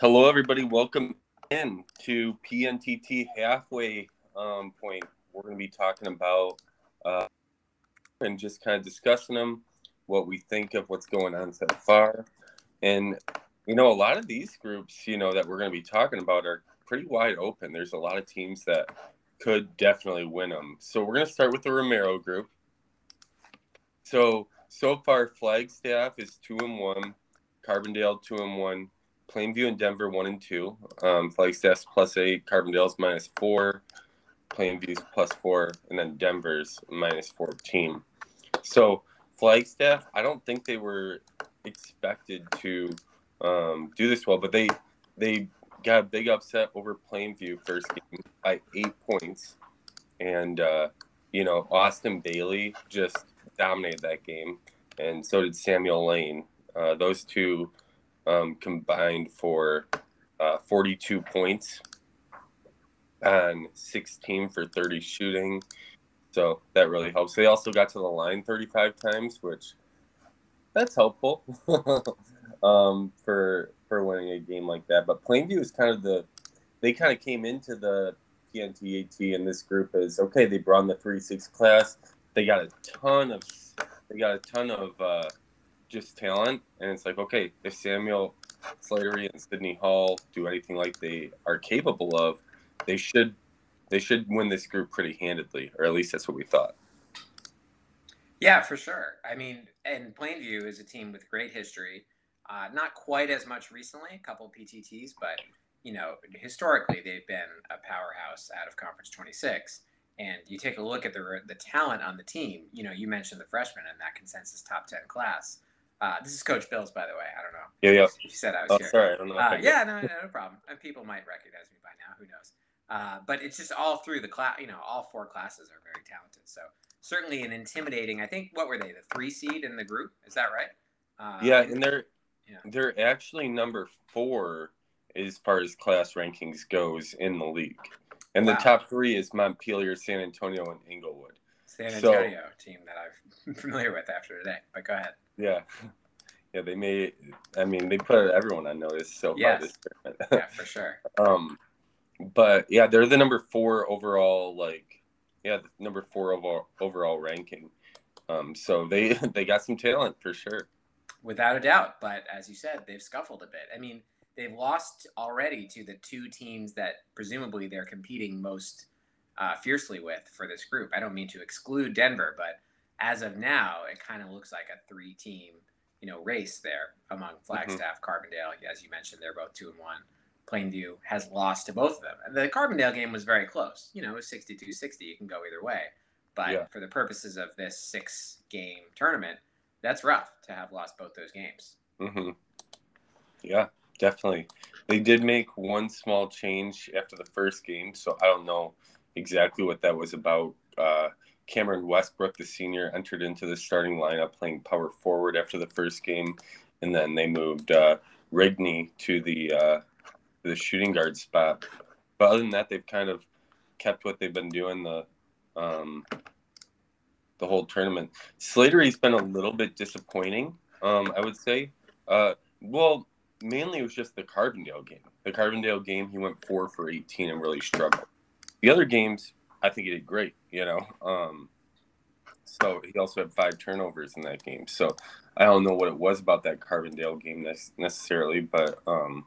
Hello, everybody. Welcome in to PNTT halfway um, point. We're going to be talking about uh, and just kind of discussing them, what we think of what's going on so far. And, you know, a lot of these groups, you know, that we're going to be talking about are pretty wide open. There's a lot of teams that could definitely win them. So we're going to start with the Romero group. So, so far, Flagstaff is two and one, Carbondale two and one, Plainview and Denver one and two. Um, Flagstaff's plus eight, Carbondale's minus four, Plainview's plus four, and then Denver's minus fourteen. So Flagstaff, I don't think they were expected to um, do this well, but they they got a big upset over Plainview first game by eight points, and uh, you know Austin Bailey just dominated that game, and so did Samuel Lane. Uh, those two um, combined for uh, 42 points and 16 for 30 shooting. So that really helps. They also got to the line 35 times, which that's helpful um, for for winning a game like that. But Plainview is kind of the they kind of came into the PNTAT in this group as okay. They brought in the three six class. They got a ton of they got a ton of uh, just talent, and it's like okay, if Samuel Slattery and Sydney Hall do anything like they are capable of, they should they should win this group pretty handedly, or at least that's what we thought. Yeah, for sure. I mean, and Plainview is a team with great history. Uh, not quite as much recently, a couple PTTs, but you know, historically they've been a powerhouse out of Conference 26. And you take a look at the the talent on the team. You know, you mentioned the freshmen in that consensus top 10 class. Uh, this is Coach Bills, by the way. I don't know. Yeah, yeah. You said I was oh, here. Sorry, I don't know. Uh, yeah, no, no, no problem. And people might recognize me by now. Who knows? Uh, but it's just all through the class. You know, all four classes are very talented. So certainly an intimidating. I think what were they? The three seed in the group. Is that right? Uh, yeah, and they're yeah. they're actually number four as far as class rankings goes in the league, and wow. the top three is Montpelier, San Antonio, and Inglewood. San Antonio so, team that I'm familiar with after today. But go ahead. Yeah. Yeah, they made. I mean, they put everyone on notice so yes. far this tournament. yeah, for sure. Um, but yeah, they're the number four overall. Like, yeah, the number four overall overall ranking. Um, so they they got some talent for sure. Without a doubt, but as you said, they've scuffled a bit. I mean, they've lost already to the two teams that presumably they're competing most uh, fiercely with for this group. I don't mean to exclude Denver, but as of now, it kind of looks like a three-team, you know, race there among mm-hmm. Flagstaff, mm-hmm. Carbondale. As you mentioned, they're both two and one. Plainview has lost to both of them. The Carbondale game was very close. You know, it was 62-60. You can go either way. But yeah. for the purposes of this six-game tournament, that's rough to have lost both those games. Mm-hmm. Yeah, definitely. They did make one small change after the first game, so I don't know exactly what that was about. Uh, Cameron Westbrook, the senior, entered into the starting lineup playing power forward after the first game, and then they moved uh, Rigney to the uh, the shooting guard spot. But other than that, they've kind of kept what they've been doing the um, the whole tournament. Slattery's been a little bit disappointing, um, I would say. Uh, well, mainly it was just the Carbondale game. The Carbondale game, he went four for 18 and really struggled. The other games, I think he did great. You know, um, so he also had five turnovers in that game. So I don't know what it was about that Carbondale game necessarily, but um,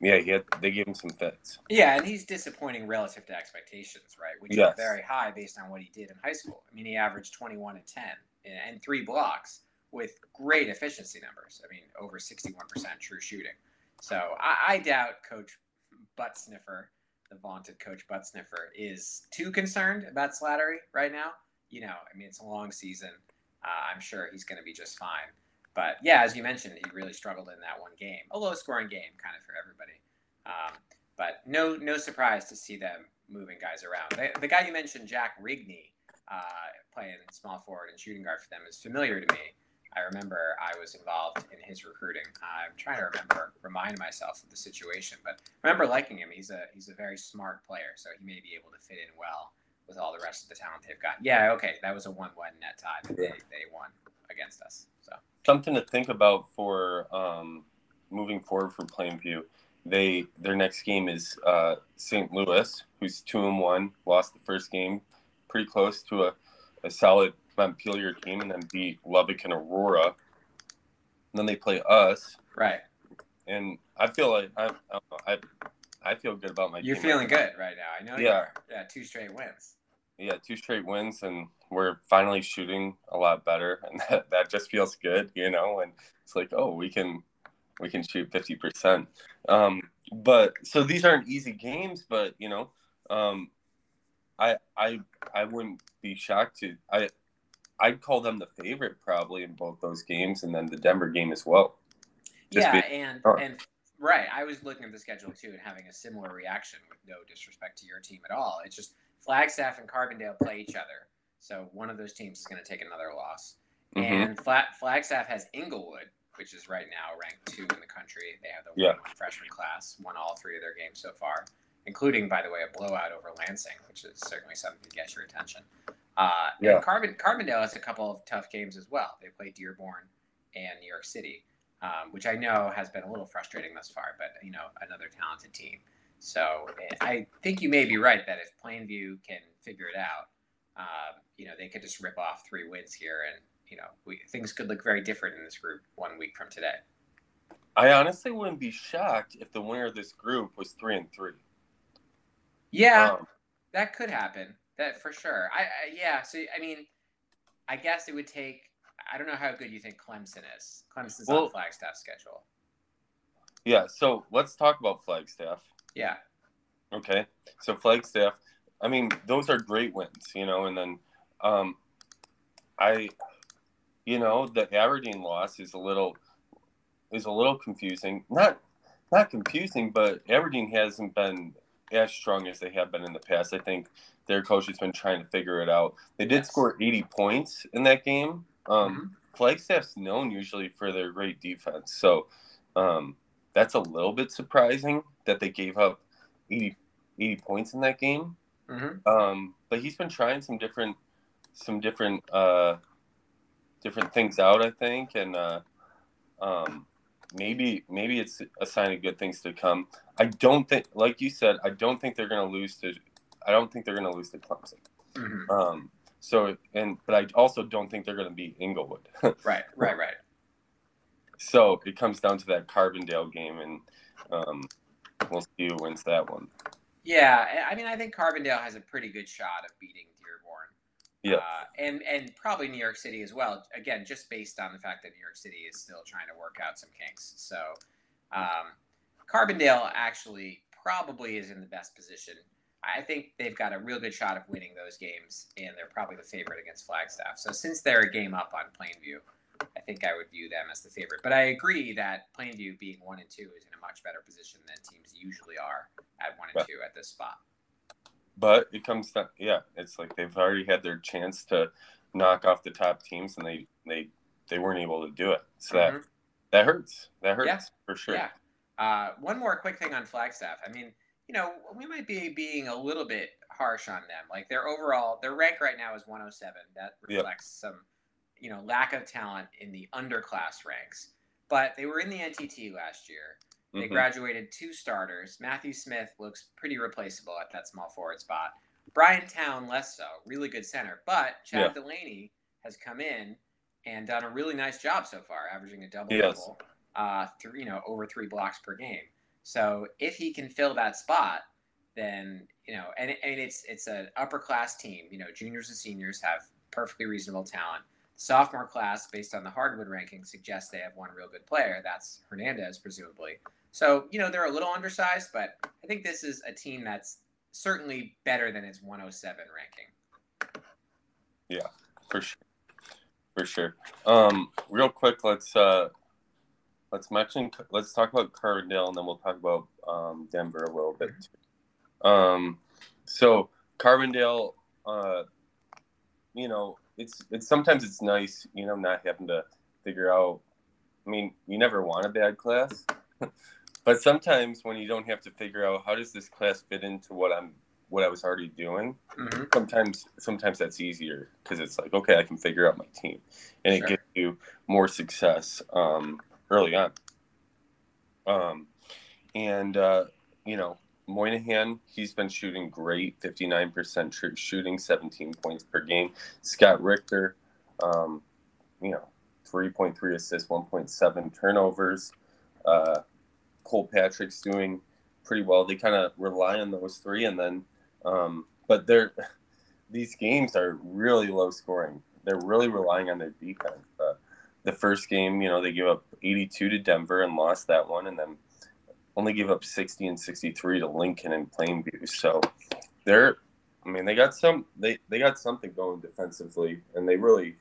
yeah, he had they gave him some fits. Yeah, and he's disappointing relative to expectations, right? Which yes. are very high based on what he did in high school. I mean, he averaged 21 and 10 and three blocks with great efficiency numbers. I mean, over 61% true shooting. So I, I doubt Coach Butt Sniffer the vaunted coach Butt Sniffer is too concerned about Slattery right now. You know, I mean, it's a long season. Uh, I'm sure he's going to be just fine. But yeah, as you mentioned, he really struggled in that one game, a low-scoring game, kind of for everybody. Um, but no, no surprise to see them moving guys around. The, the guy you mentioned, Jack Rigney, uh, playing small forward and shooting guard for them, is familiar to me. I remember I was involved in his recruiting. I'm trying to remember, remind myself of the situation, but I remember liking him. He's a he's a very smart player, so he may be able to fit in well with all the rest of the talent they've got. Yeah, okay, that was a one-one net tie that they, they won against us. So something to think about for um, moving forward for Plainview they their next game is uh, St. Louis, who's two and one, lost the first game, pretty close to a, a solid Montpelier team, and then beat Lubbock and Aurora. And then they play us, right? And I feel like I I I feel good about my. You're feeling right good right now. I know. Yeah. Yeah, two straight wins. Yeah, two straight wins, and we're finally shooting a lot better, and that, that just feels good, you know. And it's like, oh, we can we can shoot 50%. Um, but so these aren't easy games, but you know, um, I I I wouldn't be shocked to I I'd call them the favorite probably in both those games and then the Denver game as well. Just yeah, be, and oh. and right, I was looking at the schedule too and having a similar reaction with no disrespect to your team at all. It's just Flagstaff and Carbondale play each other. So one of those teams is going to take another loss. Mm-hmm. And Flat, Flagstaff has Inglewood, which is right now ranked two in the country. They have the yeah. freshman class, won all three of their games so far, including, by the way, a blowout over Lansing, which is certainly something to get your attention. Uh, yeah. And Carbon, Carbondale has a couple of tough games as well. They play Dearborn and New York City, um, which I know has been a little frustrating thus far, but you know, another talented team. So I think you may be right that if Plainview can figure it out, uh, you know, they could just rip off three wins here and you know, we, things could look very different in this group one week from today. I honestly wouldn't be shocked if the winner of this group was three and three. Yeah, um, that could happen. That for sure. I, I yeah. So I mean, I guess it would take. I don't know how good you think Clemson is. Clemson's well, on Flagstaff schedule. Yeah. So let's talk about Flagstaff. Yeah. Okay. So Flagstaff. I mean, those are great wins, you know, and then um, I you know, the Aberdeen loss is a little is a little confusing. Not not confusing, but Aberdeen hasn't been as strong as they have been in the past. I think their coach has been trying to figure it out. They did yes. score 80 points in that game. Um, mm-hmm. Flagstaff's known usually for their great defense, so um, that's a little bit surprising that they gave up 80, 80 points in that game. Mm-hmm. Um, but he's been trying some different some different uh, different things out. I think, and uh, um, maybe maybe it's a sign of good things to come. I don't think, like you said, I don't think they're going to lose to. I don't think they're going to lose to Clemson. Mm-hmm. Um, so and but I also don't think they're going to beat Inglewood. right, right, right. So it comes down to that Carbondale game, and um, we'll see who wins that one. Yeah, I mean, I think Carbondale has a pretty good shot of beating yeah. Uh, and and probably New York City as well. Again, just based on the fact that New York City is still trying to work out some kinks. So, um, Carbondale actually probably is in the best position. I think they've got a real good shot of winning those games, and they're probably the favorite against Flagstaff. So, since they're a game up on Plainview, I think I would view them as the favorite. But I agree that Plainview being one and two is in a much better position than teams usually are at one and two at this spot but it comes down, yeah, it's like they've already had their chance to knock off the top teams, and they they they weren't able to do it. So mm-hmm. that that hurts. That hurts yeah. for sure. Yeah. Uh, one more quick thing on Flagstaff. I mean, you know, we might be being a little bit harsh on them. Like their overall, their rank right now is 107. That reflects yep. some, you know, lack of talent in the underclass ranks. But they were in the NTT last year. They mm-hmm. graduated two starters. Matthew Smith looks pretty replaceable at that small forward spot. Brian Town less so, really good center. But Chad yeah. Delaney has come in and done a really nice job so far, averaging a double double, uh, three, you know, over three blocks per game. So if he can fill that spot, then you know, and, and it's it's an upper class team. You know, juniors and seniors have perfectly reasonable talent. Sophomore class, based on the hardwood ranking, suggests they have one real good player. That's Hernandez, presumably. So, you know, they're a little undersized, but I think this is a team that's certainly better than its 107 ranking. Yeah, for sure. For sure. Um, real quick, let's uh, let's mention let's talk about Carbondale, and then we'll talk about um, Denver a little bit. Too. Um, so Carbondale, uh, you know, it's it's sometimes it's nice, you know, not having to figure out. I mean, you never want a bad class, but sometimes when you don't have to figure out how does this class fit into what I'm what I was already doing, mm-hmm. sometimes sometimes that's easier because it's like okay, I can figure out my team, and sure. it gives you more success um, early on. Um, and uh, you know Moynihan, he's been shooting great, 59% true shooting, 17 points per game. Scott Richter, um, you know, 3.3 assists, 1.7 turnovers. Uh, Cole Patrick's doing pretty well. They kind of rely on those three, and then, um, but they're these games are really low scoring. They're really relying on their defense. Uh, the first game, you know, they give up 82 to Denver and lost that one, and then only give up 60 and 63 to Lincoln and Plainview. So they're, I mean, they got some, they, they got something going defensively, and they really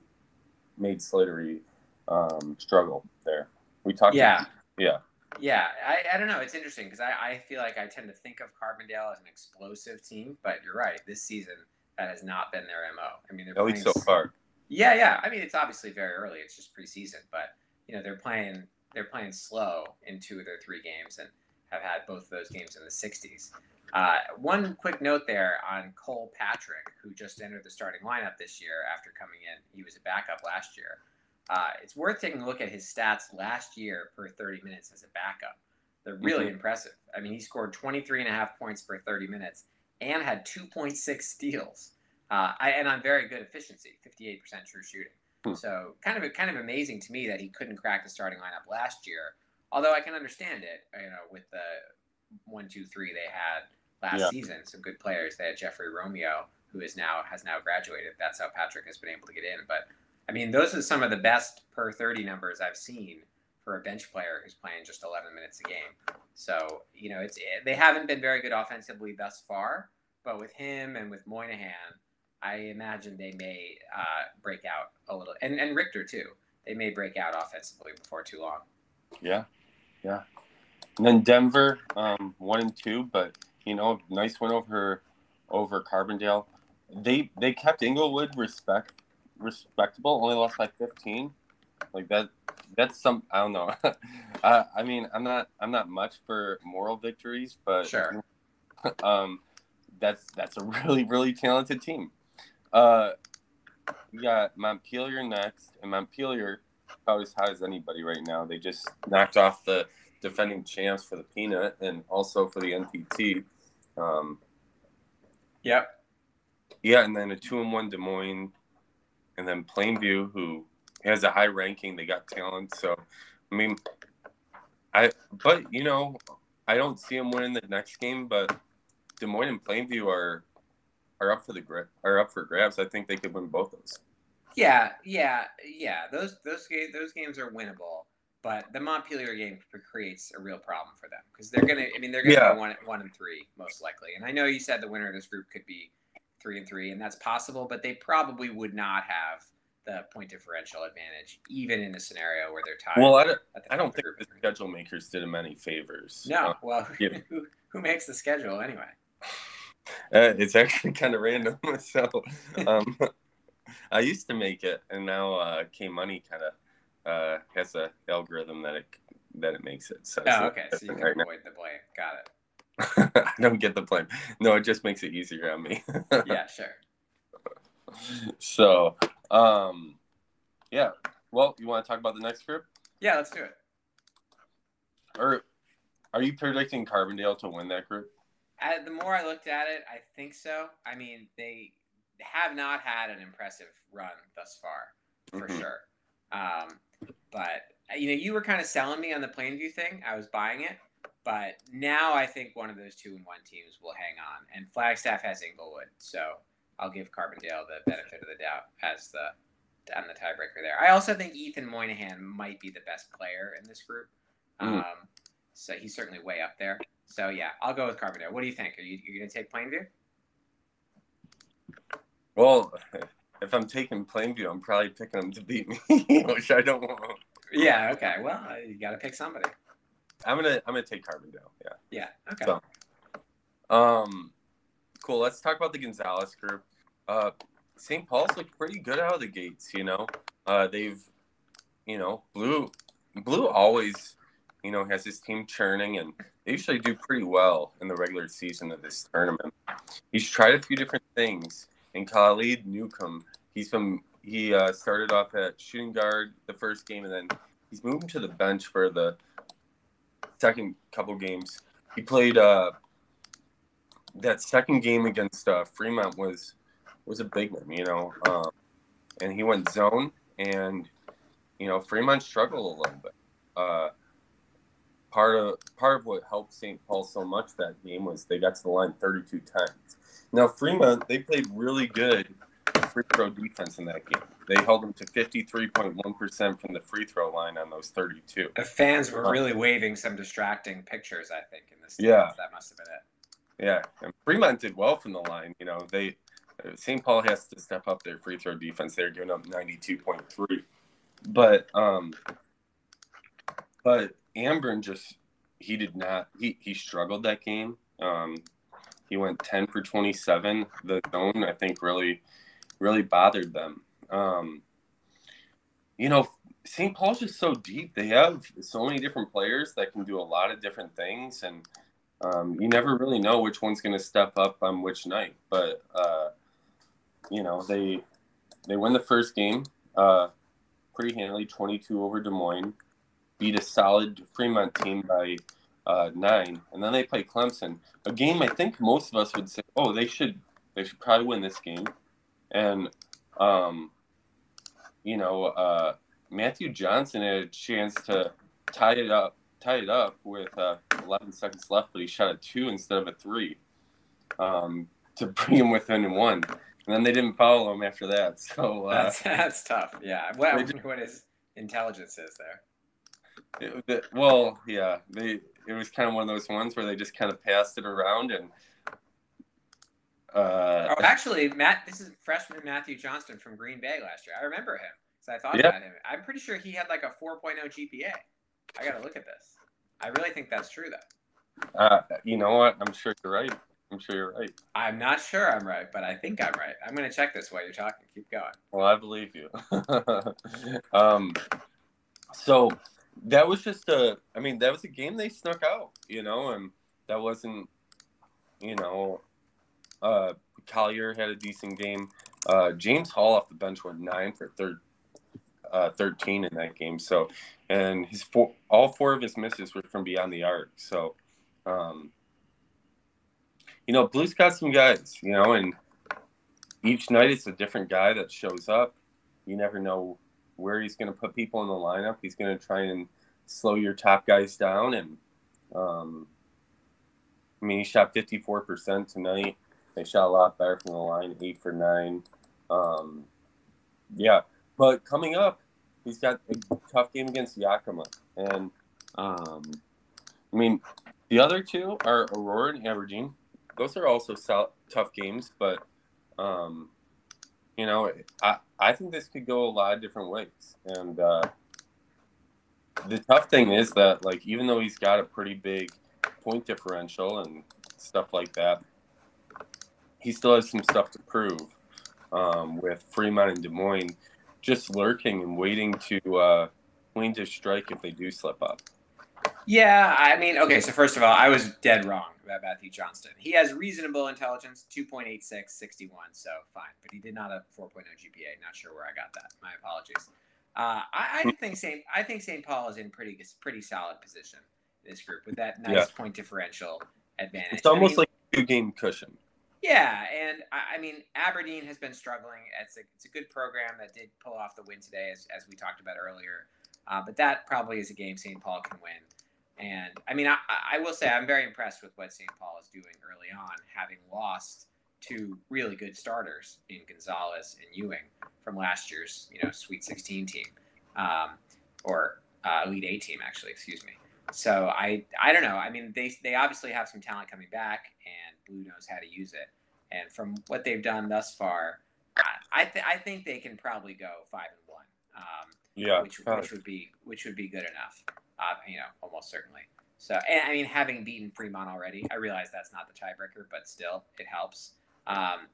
made Slattery um, struggle there. We talked. Yeah. About, yeah. Yeah, I, I don't know. It's interesting because I, I feel like I tend to think of Carbondale as an explosive team, but you're right. This season, that has not been their mo. I mean, they're at least so far. Yeah, yeah. I mean, it's obviously very early. It's just preseason, but you know they're playing they're playing slow in two of their three games, and have had both of those games in the 60s. Uh, one quick note there on Cole Patrick, who just entered the starting lineup this year after coming in. He was a backup last year. Uh, it's worth taking a look at his stats last year per 30 minutes as a backup. They're really mm-hmm. impressive. I mean, he scored 23 and a half points per 30 minutes and had 2.6 steals. Uh, I, and on very good efficiency, 58% true shooting. Hmm. So kind of kind of amazing to me that he couldn't crack the starting lineup last year Although I can understand it, you know, with the one, two, three they had last yeah. season, some good players. They had Jeffrey Romeo, who is now has now graduated. That's how Patrick has been able to get in. But I mean, those are some of the best per thirty numbers I've seen for a bench player who's playing just eleven minutes a game. So you know, it's they haven't been very good offensively thus far. But with him and with Moynihan, I imagine they may uh, break out a little, and and Richter too. They may break out offensively before too long. Yeah, yeah. And then Denver, um, one and two, but you know, nice win over over Carbondale. They they kept Inglewood respect respectable, only lost by fifteen. Like that that's some I don't know. uh, I mean, I'm not I'm not much for moral victories, but sure. um, that's that's a really really talented team. Uh, we got Montpelier next, and Montpelier about as high as anybody right now. They just knocked off the defending champs for the Peanut and also for the NPT. Um, yep. Yeah, and then a two and one Des Moines, and then Plainview, who has a high ranking. They got talent, so I mean, I but you know, I don't see them winning the next game. But Des Moines and Plainview are are up for the are up for grabs. I think they could win both of those. Yeah, yeah, yeah. Those those those games are winnable, but the Montpelier game creates a real problem for them because they're gonna. I mean, they're gonna yeah. go one one and three most likely. And I know you said the winner of this group could be three and three, and that's possible, but they probably would not have the point differential advantage, even in a scenario where they're tied. Well, I don't, I don't think the schedule makers did them any favors. No, uh, well, yeah. who, who makes the schedule anyway? Uh, it's actually kind of random. So, um, I used to make it, and now uh, K Money kind of uh, has a algorithm that it that it makes it. So oh, okay. So you can right avoid now. the blame. Got it. I don't get the blame. No, it just makes it easier on me. yeah, sure. So, um, yeah. Well, you want to talk about the next group? Yeah, let's do it. Or are you predicting Carbondale to win that group? Uh, the more I looked at it, I think so. I mean, they have not had an impressive run thus far, for mm-hmm. sure. Um, but you know, you were kind of selling me on the Plainview thing. I was buying it, but now I think one of those two and one teams will hang on. And Flagstaff has Inglewood, so I'll give Carbondale the benefit of the doubt as the on the tiebreaker there. I also think Ethan Moynihan might be the best player in this group. Mm. Um, so he's certainly way up there. So yeah, I'll go with Carbondale. What do you think? Are you, you going to take Plainview? Well, if I'm taking Plainview, I'm probably picking them to beat me, which I don't want. Yeah. Okay. Well, you got to pick somebody. I'm gonna I'm gonna take Carbondale. Yeah. Yeah. Okay. So, um, cool. Let's talk about the Gonzalez group. Uh, St. Paul's looked pretty good out of the gates. You know, uh, they've, you know, blue, blue always, you know, has his team churning, and they usually do pretty well in the regular season of this tournament. He's tried a few different things and Khalid Newcomb. He's from he uh, started off at shooting guard the first game, and then he's moving to the bench for the second couple games. He played uh, that second game against uh, Fremont was was a big one, you know, um, and he went zone, and you know Fremont struggled a little bit. Uh, part of part of what helped St. Paul so much that game was they got to the line 32 times. Now Fremont they played really good free throw defense in that game. They held them to 53.1% from the free throw line on those 32. The fans were really waving some distracting pictures, I think, in this. Yeah, that must have been it. Yeah, and Fremont did well from the line. You know, they St. Paul has to step up their free throw defense. They're giving up 92.3, but um, but Amburn just he did not he he struggled that game. Um, he went 10 for 27. The zone I think really really bothered them. Um, you know, St. Paul's just so deep. They have so many different players that can do a lot of different things, and um, you never really know which one's going to step up on which night. But uh, you know, they they win the first game uh, pretty handily, twenty two over Des Moines, beat a solid Fremont team by uh, nine, and then they play Clemson, a game I think most of us would say, oh, they should they should probably win this game and um, you know, uh, Matthew Johnston had a chance to tie it up, tie it up with uh, 11 seconds left, but he shot a two instead of a three um, to bring him within one. And then they didn't follow him after that. So uh, that's, that's tough. Yeah. What, what his intelligence is there. It, well, yeah, they. It was kind of one of those ones where they just kind of passed it around, and uh, oh, actually, Matt, this is freshman Matthew Johnston from Green Bay last year. I remember him because I thought yeah. about him. I'm pretty sure he had like a 4.0 GPA. I got to look at this. I really think that's true, though. Uh, you know what? I'm sure you're right. I'm sure you're right. I'm not sure I'm right, but I think I'm right. I'm going to check this while you're talking. Keep going. Well, I believe you. um, so that was just a, I mean, that was a game they snuck out, you know, and that wasn't, you know, uh, Collier had a decent game. Uh, James Hall off the bench went nine for third, uh, 13 in that game. So, and his four, all four of his misses were from beyond the arc. So, um, you know, Blue's got some guys, you know, and each night it's a different guy that shows up. You never know where he's going to put people in the lineup. He's going to try and slow your top guys down. And, um, I mean, he shot 54% tonight. They shot a lot better from the line, eight for nine. Um, yeah, but coming up, he's got a tough game against Yakima, and um, I mean, the other two are Aurora and Aberdeen. Those are also tough games, but um, you know, I I think this could go a lot of different ways, and uh, the tough thing is that like even though he's got a pretty big point differential and stuff like that he still has some stuff to prove um, with Fremont and Des Moines just lurking and waiting to uh, waiting to strike if they do slip up. Yeah, I mean, okay, so first of all, I was dead wrong about Matthew Johnston. He has reasonable intelligence, 2.86, 61, so fine. But he did not have 4.0 GPA. Not sure where I got that. My apologies. Uh, I, I, think St. I think St. Paul is in pretty pretty solid position in this group with that nice yeah. point differential advantage. It's almost I mean, like a two game cushion. Yeah, and I, I mean Aberdeen has been struggling. It's a it's a good program that did pull off the win today, as as we talked about earlier. Uh, but that probably is a game St. Paul can win. And I mean, I, I will say I'm very impressed with what St. Paul is doing early on, having lost two really good starters in Gonzalez and Ewing from last year's you know Sweet 16 team, um, or uh, Elite Eight team actually, excuse me. So I I don't know. I mean, they they obviously have some talent coming back, and Blue knows how to use it. And from what they've done thus far, I th- I think they can probably go five and one. Um, yeah, which, which would be which would be good enough. Uh, you know, almost certainly. So, and I mean, having beaten Fremont already, I realize that's not the tiebreaker, but still, it helps. Um,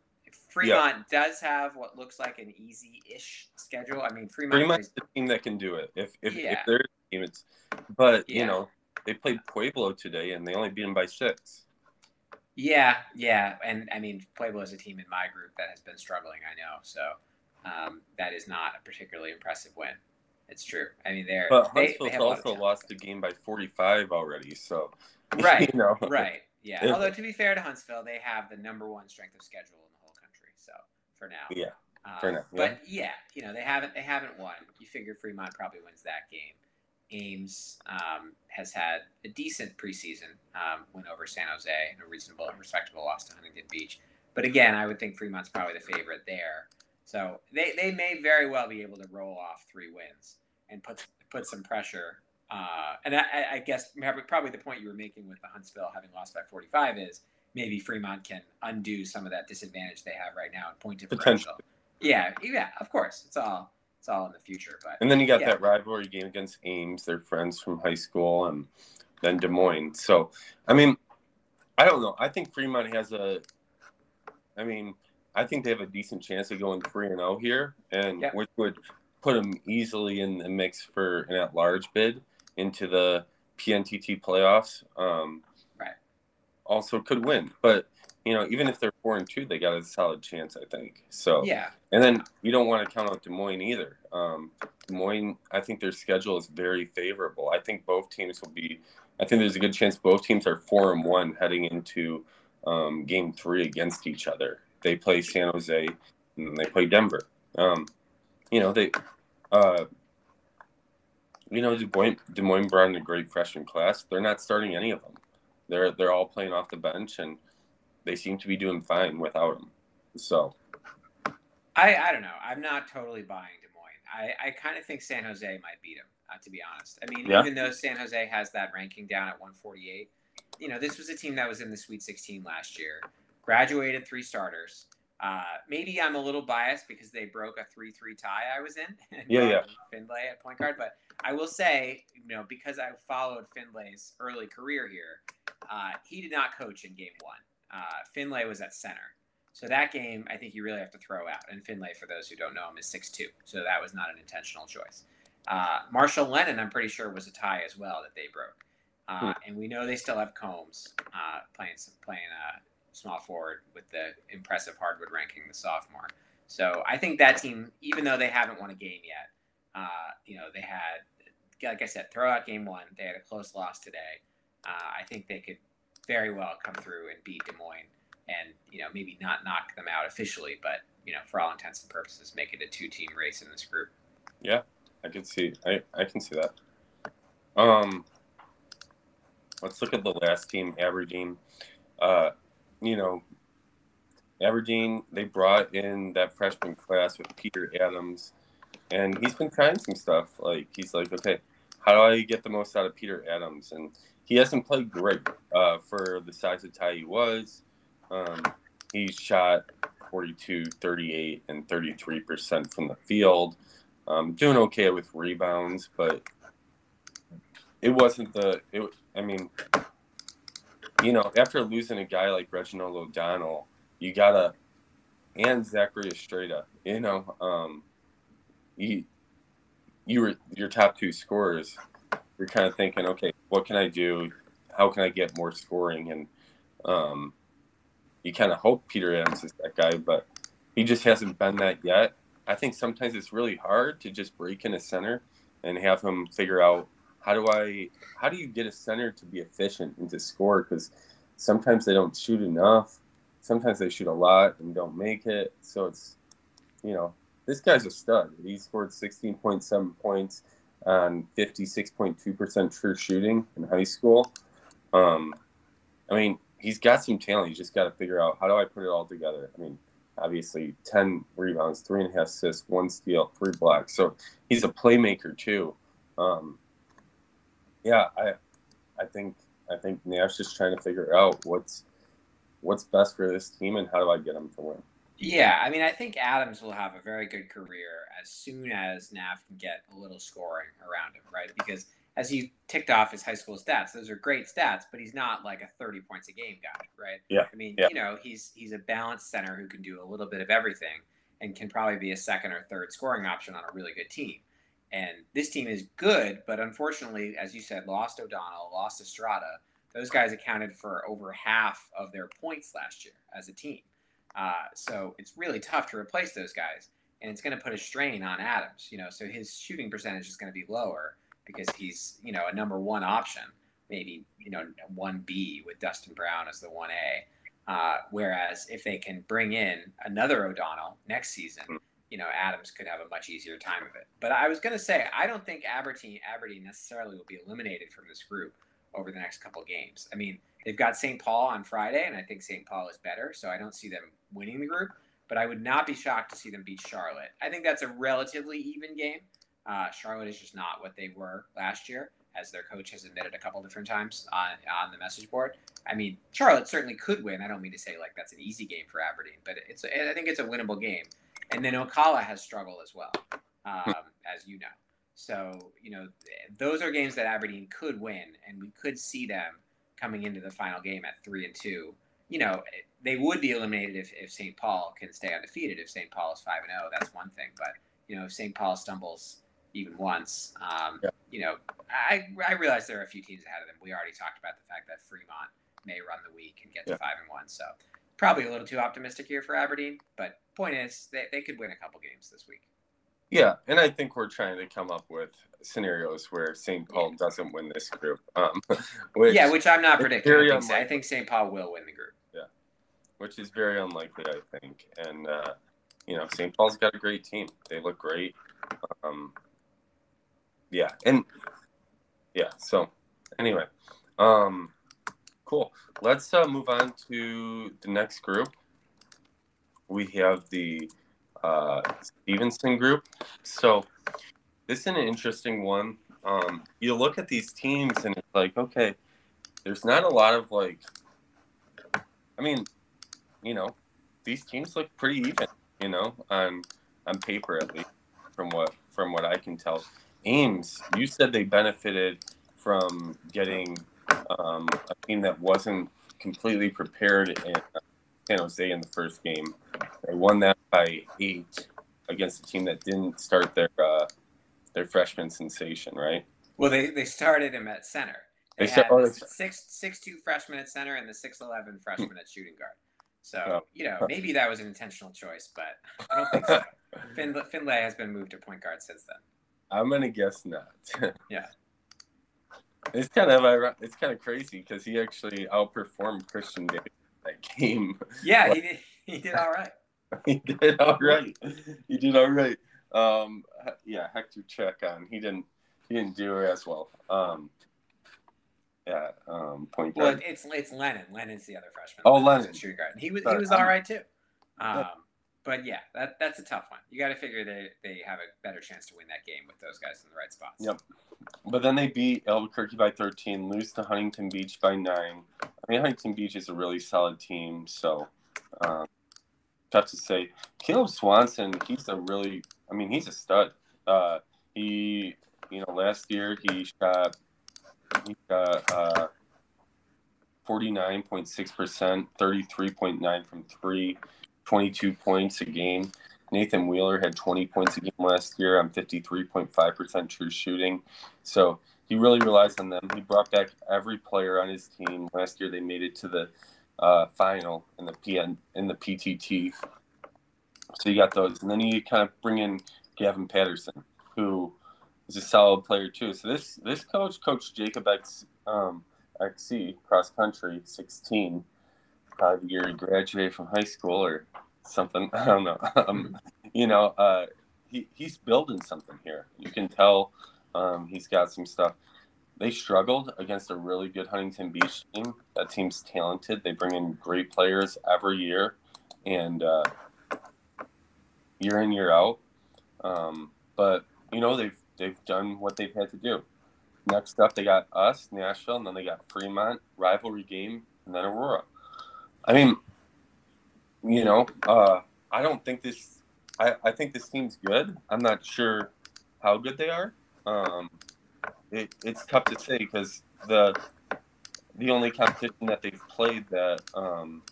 Fremont yeah. does have what looks like an easy-ish schedule. I mean, Fremont Fremont's the team that can do it. If if, yeah. if there's a team, it's. But yeah. you know, they played Pueblo today, and they only beat them by six. Yeah, yeah, and I mean Pueblo is a team in my group that has been struggling. I know, so um, that is not a particularly impressive win. It's true. I mean, they're but Huntsville's they also lost the game by 45 already. So right, you know. right, yeah. Although to be fair to Huntsville, they have the number one strength of schedule in the whole country. So for now, yeah, uh, for now, yeah. But yeah, you know, they haven't they haven't won. You figure Fremont probably wins that game. Ames um, has had a decent preseason um, win over San Jose and a reasonable and respectable loss to Huntington Beach. But again, I would think Fremont's probably the favorite there. So they, they may very well be able to roll off three wins and put put some pressure. Uh, and I, I, guess probably the point you were making with the Huntsville having lost by 45 is maybe Fremont can undo some of that disadvantage they have right now and point differential. Yeah, yeah, of course. It's all it's all in the future. But and then you got yeah. that rivalry game against Ames. They're friends from high school, and then Des Moines. So, I mean, I don't know. I think Fremont has a. I mean, I think they have a decent chance of going three and zero oh here, and yeah. which would put them easily in the mix for an at-large bid into the PNTT playoffs. Um, right. Also, could win, but you know, even if they're four and two, they got a solid chance, I think. So yeah. And then you don't want to count out Des Moines either. Um, Des Moines, I think their schedule is very favorable. I think both teams will be. I think there's a good chance both teams are four and one heading into um, Game Three against each other. They play San Jose and they play Denver. Um, you know they. Uh, you know, Des Moines, Des Moines brought in a great freshman class. They're not starting any of them. They're they're all playing off the bench, and they seem to be doing fine without him. So, I I don't know. I'm not totally buying Des Moines. I I kind of think San Jose might beat him. Uh, to be honest, I mean, yeah. even though San Jose has that ranking down at 148, you know, this was a team that was in the Sweet 16 last year, graduated three starters. Uh, maybe I'm a little biased because they broke a three-three tie I was in. yeah, yeah. Finlay at point guard, but I will say, you know, because I followed Finlay's early career here, uh, he did not coach in Game One uh, Finlay was at center. So that game, I think you really have to throw out. And Finlay, for those who don't know him, is six two. So that was not an intentional choice. Uh, Marshall Lennon, I'm pretty sure, was a tie as well that they broke. Uh, hmm. And we know they still have Combs uh, playing some, playing a small forward with the impressive hardwood ranking, the sophomore. So I think that team, even though they haven't won a game yet, uh, you know, they had, like I said, throw out game one. They had a close loss today. Uh, I think they could very well come through and beat Des Moines and, you know, maybe not knock them out officially, but, you know, for all intents and purposes, make it a two team race in this group. Yeah, I can see I, I can see that. Um let's look at the last team, Aberdeen. Uh, you know, Aberdeen, they brought in that freshman class with Peter Adams, and he's been trying some stuff. Like he's like, okay, how do I get the most out of Peter Adams? And he hasn't played great uh, for the size of tie he was. Um, shot 42, 38, and 33% from the field. Um, doing okay with rebounds, but it wasn't the. It, I mean, you know, after losing a guy like Reginald O'Donnell, you gotta, and Zachary Estrada, you know, um, you, you were your top two scorers you're kind of thinking, okay, what can I do? How can I get more scoring? And um, you kind of hope Peter Adams is that guy, but he just hasn't been that yet. I think sometimes it's really hard to just break in a center and have him figure out how do I, how do you get a center to be efficient and to score? Because sometimes they don't shoot enough. Sometimes they shoot a lot and don't make it. So it's, you know, this guy's a stud. He scored 16.7 points on 56.2% true shooting in high school. Um, I mean, he's got some talent. He's just got to figure out how do I put it all together. I mean, obviously, 10 rebounds, three and a half assists, one steal, three blocks. So he's a playmaker too. Um, yeah, I, I think I think Nash just trying to figure out what's what's best for this team and how do I get them to win. Yeah, I mean, I think Adams will have a very good career as soon as Nav can get a little scoring around him, right? Because as he ticked off his high school stats, those are great stats, but he's not like a 30 points a game guy, right? Yeah. I mean, yeah. you know, he's he's a balanced center who can do a little bit of everything and can probably be a second or third scoring option on a really good team. And this team is good, but unfortunately, as you said, lost O'Donnell, lost Estrada. Those guys accounted for over half of their points last year as a team. Uh, so it's really tough to replace those guys. and it's going to put a strain on Adams. You know, so his shooting percentage is going to be lower because he's you know a number one option, maybe you know one B with Dustin Brown as the one A. Uh, whereas if they can bring in another O'Donnell next season, hmm. you know Adams could have a much easier time of it. But I was going to say I don't think Aberdeen Aberdeen necessarily will be eliminated from this group over the next couple games. I mean, they've got St. Paul on Friday, and I think St. Paul is better, so I don't see them winning the group. But I would not be shocked to see them beat Charlotte. I think that's a relatively even game. Uh, Charlotte is just not what they were last year, as their coach has admitted a couple different times on, on the message board. I mean, Charlotte certainly could win. I don't mean to say like that's an easy game for Aberdeen, but it's I think it's a winnable game. And then Ocala has struggled as well, um, as you know. So you know those are games that Aberdeen could win, and we could see them coming into the final game at three and two. You know they would be eliminated if, if St. Paul can stay undefeated. If St. Paul is five and zero, oh, that's one thing. But you know if St. Paul stumbles even once, um, yeah. you know I I realize there are a few teams ahead of them. We already talked about the fact that Fremont may run the week and get to five and one. So probably a little too optimistic here for Aberdeen. But point is, they, they could win a couple games this week. Yeah, and I think we're trying to come up with scenarios where St. Paul yeah. doesn't win this group. Um, which yeah, which I'm not predicting. I think, I think, St. Paul will win the group. Yeah, which is very unlikely, I think. And uh, you know, St. Paul's got a great team. They look great. Um, yeah, and yeah. So anyway, um, Cool. Let's uh, move on to the next group. We have the uh, Stevenson group. So this is an interesting one. Um, you look at these teams and it's like, okay, there's not a lot of like, I mean, you know, these teams look pretty even, you know, on on paper at least, from what from what I can tell. Ames, you said they benefited from getting um, a team that wasn't completely prepared in San Jose in the first game. They won that by eight against a team that didn't start their uh, their freshman sensation, right? Well, they, they started him at center. They, they had six six two freshman at center and the six eleven freshman at shooting guard. So oh. you know maybe that was an intentional choice, but I don't think so. Fin- Finlay has been moved to point guard since then. I'm gonna guess not. yeah. It's kind of it's kind of crazy because he actually outperformed Christian Davis that game. Yeah, he did. He did all right. he did all right. He did all right. Um, yeah, Hector check on. He didn't. He didn't do as well. Um, yeah, um, point. Well, it's it's Lennon. Lennon's the other freshman. Oh, Lennon. Shooting guard. He was he was all right too. Um, but yeah, that that's a tough one. You got to figure they they have a better chance to win that game with those guys in the right spots. Yep. But then they beat Albuquerque by 13, lose to Huntington Beach by nine. I mean, Huntington Beach is a really solid team, so um, tough to say. Caleb Swanson, he's a really, I mean, he's a stud. Uh, he, you know, last year he shot, he shot uh, 49.6%, 33.9 from three, 22 points a game. Nathan Wheeler had 20 points a game last year on 53.5% true shooting. So he really relies on them. He brought back every player on his team. Last year they made it to the uh, final in the PN in the PTT. So you got those, and then you kind of bring in Gavin Patterson, who is a solid player too. So this this coach, Coach Jacob X um, XC cross country, 16, probably year he graduated from high school or something. I don't know. Um, you know, uh, he, he's building something here. You can tell um, he's got some stuff. They struggled against a really good Huntington Beach team. That team's talented. They bring in great players every year, and uh, year in year out. Um, but you know they've they've done what they've had to do. Next up, they got us, Nashville, and then they got Fremont rivalry game, and then Aurora. I mean, you know, uh, I don't think this. I, I think this team's good. I'm not sure how good they are. Um, it, it's tough to say because the the only competition that they've played that um,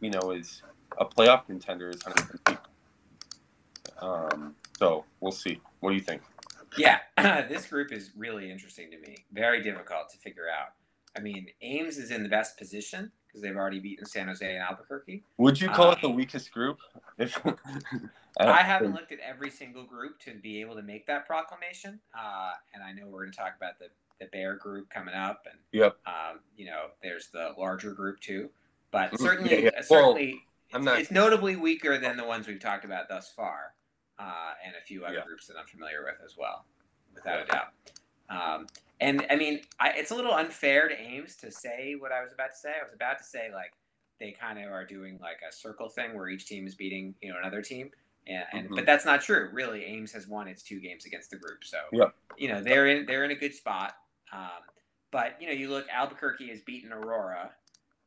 you know is a playoff contender is Huntington Beach. Um, so we'll see. What do you think? Yeah, this group is really interesting to me. Very difficult to figure out. I mean, Ames is in the best position because they've already beaten San Jose and Albuquerque. Would you call uh, it the weakest group? If I, I, haven't looked at every single group to be able to make that proclamation, uh, and I know we're going to talk about the the Bear group coming up, and yep, um, you know, there's the larger group too, but mm-hmm. certainly, yeah, yeah. certainly, well, it's, not... it's, notably weaker than the ones we've talked about thus far, uh, and a few other yeah. groups that I'm familiar with as well, without a doubt. Um, and I mean, I, it's a little unfair to Ames to say what I was about to say. I was about to say like they kind of are doing like a circle thing where each team is beating you know another team, and, and mm-hmm. but that's not true. Really, Ames has won its two games against the group, so yep. you know they're in they're in a good spot. Um, but you know, you look, Albuquerque has beaten Aurora,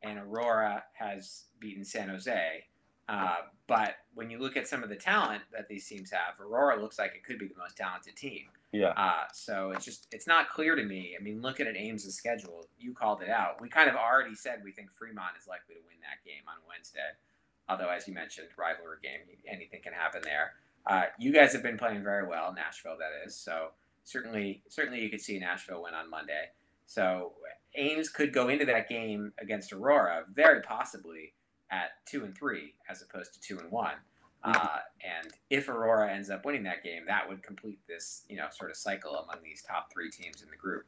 and Aurora has beaten San Jose. Uh, but when you look at some of the talent that these teams have, Aurora looks like it could be the most talented team. Yeah. Uh, so it's just it's not clear to me. I mean, looking at Ames' schedule, you called it out. We kind of already said we think Fremont is likely to win that game on Wednesday. Although, as you mentioned, rivalry game, anything can happen there. Uh, you guys have been playing very well, Nashville, that is. So certainly, certainly, you could see Nashville win on Monday. So Ames could go into that game against Aurora very possibly at two and three as opposed to two and one. Uh, and if Aurora ends up winning that game, that would complete this, you know, sort of cycle among these top three teams in the group.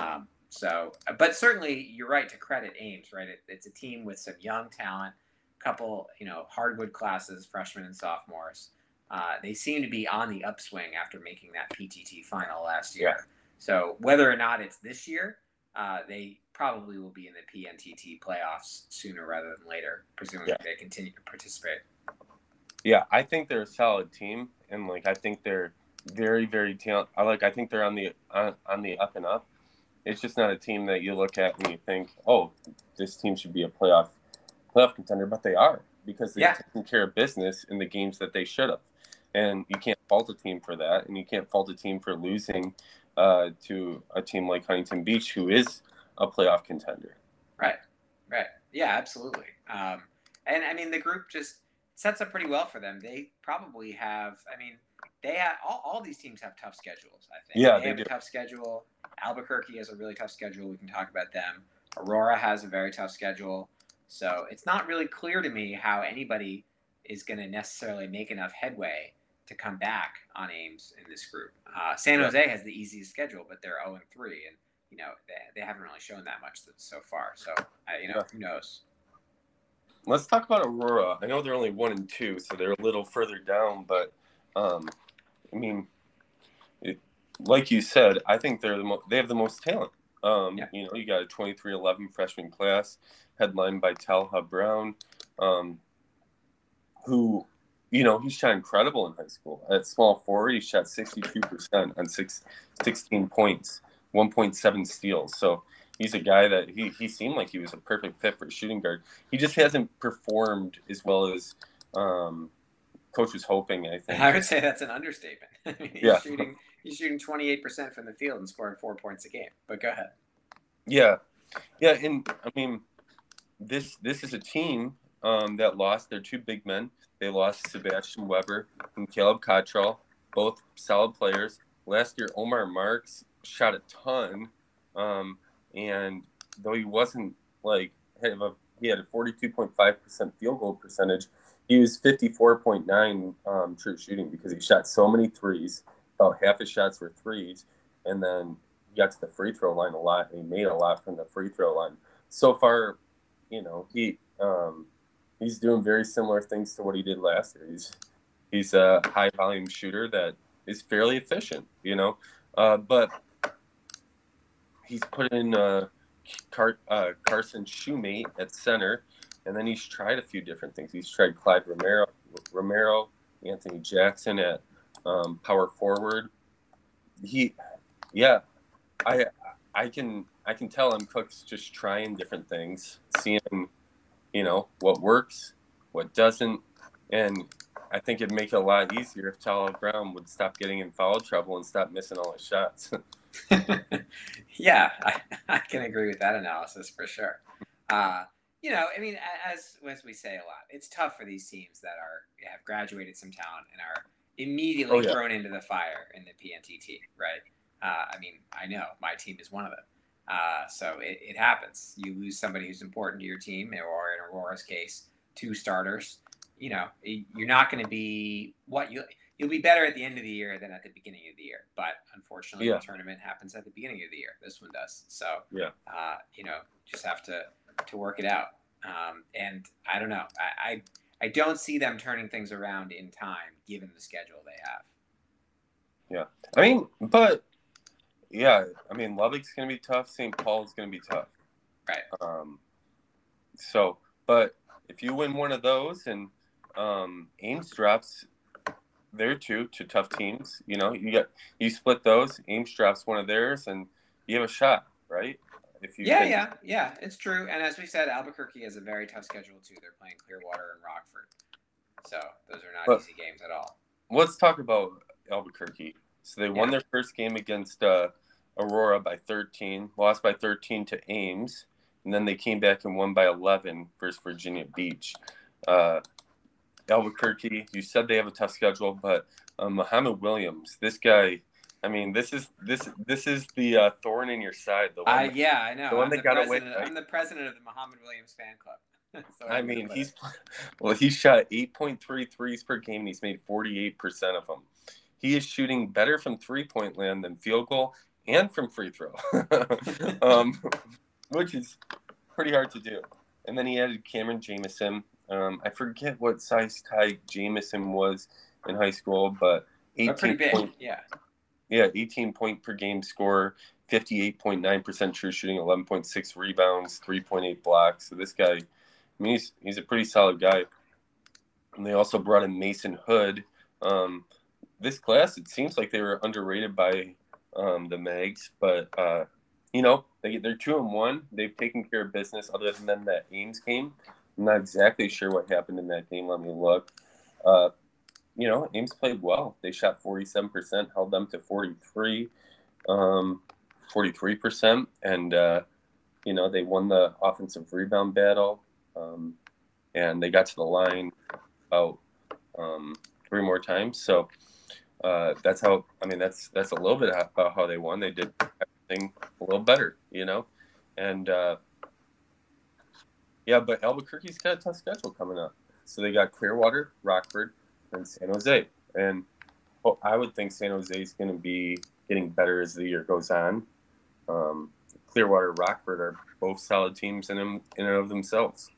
Um, so, but certainly you're right to credit Ames, right? It, it's a team with some young talent, a couple, you know, hardwood classes, freshmen and sophomores. Uh, they seem to be on the upswing after making that PTT final last year. Yeah. So whether or not it's this year, uh, they probably will be in the PNTT playoffs sooner rather than later, presuming yeah. they continue to participate. Yeah, I think they're a solid team, and like I think they're very, very talented. I like. I think they're on the on, on the up and up. It's just not a team that you look at and you think, oh, this team should be a playoff playoff contender, but they are because they've yeah. taken care of business in the games that they should have, and you can't fault a team for that, and you can't fault a team for losing uh, to a team like Huntington Beach, who is a playoff contender. Right, right, yeah, absolutely. Um, and I mean, the group just sets up pretty well for them. They probably have. I mean, they have all, all these teams have tough schedules. I think. Yeah, they, they have do. a tough schedule. Albuquerque has a really tough schedule. We can talk about them. Aurora has a very tough schedule. So it's not really clear to me how anybody is going to necessarily make enough headway to come back on Ames in this group. Uh, San Jose has the easiest schedule, but they're 0 and 3, and you know they, they haven't really shown that much so far. So uh, you know, who knows? Let's talk about Aurora. I know they're only one and two, so they're a little further down. But um, I mean, it, like you said, I think they're the mo- they have the most talent. Um, yeah. You know, you got a 23-11 freshman class headlined by Talha Brown, um, who, you know, he shot incredible in high school. At small forward, he shot 62% on six, 16 points, 1.7 steals. So he's a guy that he, he seemed like he was a perfect fit for a shooting guard. He just hasn't performed as well as um, coach was hoping. I think I would say that's an understatement. I mean, he's yeah. shooting he's shooting twenty eight percent from the field and scoring four points a game. But go ahead. Yeah, yeah, and I mean, this this is a team um, that lost their two big men. They lost Sebastian Weber and Caleb Cottrell, both solid players. Last year, Omar Marks shot a ton. Um, and though he wasn't like have a, he had a 42.5% field goal percentage, he was 54.9 um, true shooting because he shot so many threes. About half his shots were threes, and then he got to the free throw line a lot. And he made a lot from the free throw line. So far, you know, he um, he's doing very similar things to what he did last year. He's he's a high volume shooter that is fairly efficient, you know. Uh, but he's put in uh, Car- uh, Carson Shoemate at center, and then he's tried a few different things. He's tried Clyde Romero, Romero, Anthony Jackson at um, power forward. He, yeah, I I can I can tell him Cook's just trying different things, seeing you know what works, what doesn't, and I think it'd make it a lot easier if Talha Brown would stop getting in foul trouble and stop missing all his shots. yeah, I, I, can agree with that analysis for sure. Uh, you know, I mean, as as we say a lot, it's tough for these teams that are have graduated some talent and are immediately oh, yeah. thrown into the fire in the PNTT, right? Uh, I mean, I know my team is one of them. Uh, so it, it happens. You lose somebody who's important to your team, or in Aurora's case, two starters. You know, you're not going to be what you you'll be better at the end of the year than at the beginning of the year. But unfortunately, yeah. the tournament happens at the beginning of the year. This one does. So yeah, uh, you know, just have to to work it out. Um, and I don't know. I, I I don't see them turning things around in time, given the schedule they have. Yeah, I mean, but yeah, I mean, Lubbock's going to be tough. St. Paul's going to be tough. Right. Um. So, but if you win one of those and um, Ames drops there too to tough teams. You know, you get you split those. Ames drops one of theirs, and you have a shot, right? If you yeah, yeah, yeah, it's true. And as we said, Albuquerque has a very tough schedule too. They're playing Clearwater and Rockford, so those are not but, easy games at all. Let's talk about Albuquerque. So they won their first game against uh, Aurora by 13, lost by 13 to Ames, and then they came back and won by 11 versus Virginia Beach. Uh, Albuquerque. You said they have a tough schedule, but uh, Muhammad Williams, this guy. I mean, this is this this is the uh, thorn in your side. The one that, yeah, I know. The one I'm that got away. Right? I'm the president of the Muhammad Williams fan club. so I mean, he's well, he shot 8.3 threes per game, and he's made 48 percent of them. He is shooting better from three point land than field goal and from free throw, um, which is pretty hard to do. And then he added Cameron Jamison, um, I forget what size tie Jamison was in high school, but 18 point, yeah. Yeah, 18 point per game score, 58.9% true shooting, 11.6 rebounds, 3.8 blocks. So this guy, I mean, he's, he's a pretty solid guy. And they also brought in Mason Hood. Um, this class, it seems like they were underrated by um, the Mags, but uh, you know they they're two and one. They've taken care of business other than that Ames game. I'm not exactly sure what happened in that game. Let me look. Uh, you know, Ames played well. They shot 47%, held them to 43, um, 43%, and uh, you know they won the offensive rebound battle, um, and they got to the line about um, three more times. So uh, that's how. I mean, that's that's a little bit about how they won. They did everything a little better, you know, and uh, yeah, but Albuquerque's got a tough schedule coming up. So they got Clearwater, Rockford, and San Jose. And well, I would think San Jose is going to be getting better as the year goes on. Um, Clearwater, Rockford are both solid teams in, in and of themselves.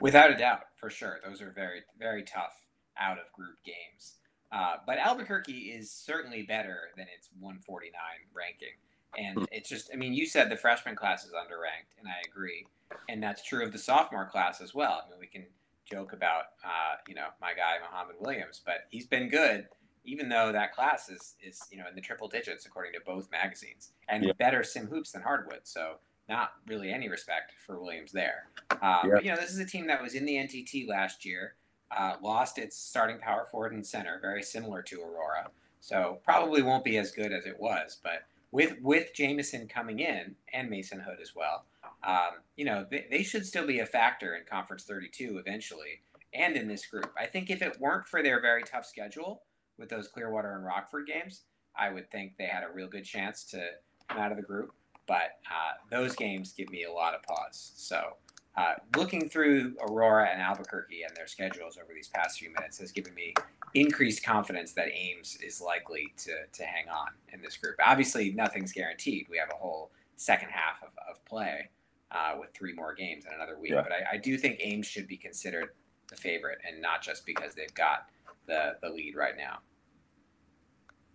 Without a doubt, for sure. Those are very, very tough out of group games. Uh, but Albuquerque is certainly better than its 149 ranking. And hmm. it's just, I mean, you said the freshman class is underranked, and I agree and that's true of the sophomore class as well. I mean, we can joke about uh, you know my guy Muhammad Williams, but he's been good, even though that class is is you know in the triple digits according to both magazines, and yeah. better sim hoops than hardwood. So not really any respect for Williams there. Um, yeah. But you know, this is a team that was in the NTT last year, uh, lost its starting power forward and center, very similar to Aurora. So probably won't be as good as it was, but with with Jamison coming in and Mason Hood as well, um, you know, they, they should still be a factor in Conference 32 eventually and in this group. I think if it weren't for their very tough schedule with those Clearwater and Rockford games, I would think they had a real good chance to come out of the group. But uh, those games give me a lot of pause. So uh, looking through Aurora and Albuquerque and their schedules over these past few minutes has given me increased confidence that Ames is likely to, to hang on in this group. Obviously, nothing's guaranteed. We have a whole second half of, of play uh, with three more games in another week. Yeah. But I, I, do think Ames should be considered the favorite, and not just because they've got the the lead right now.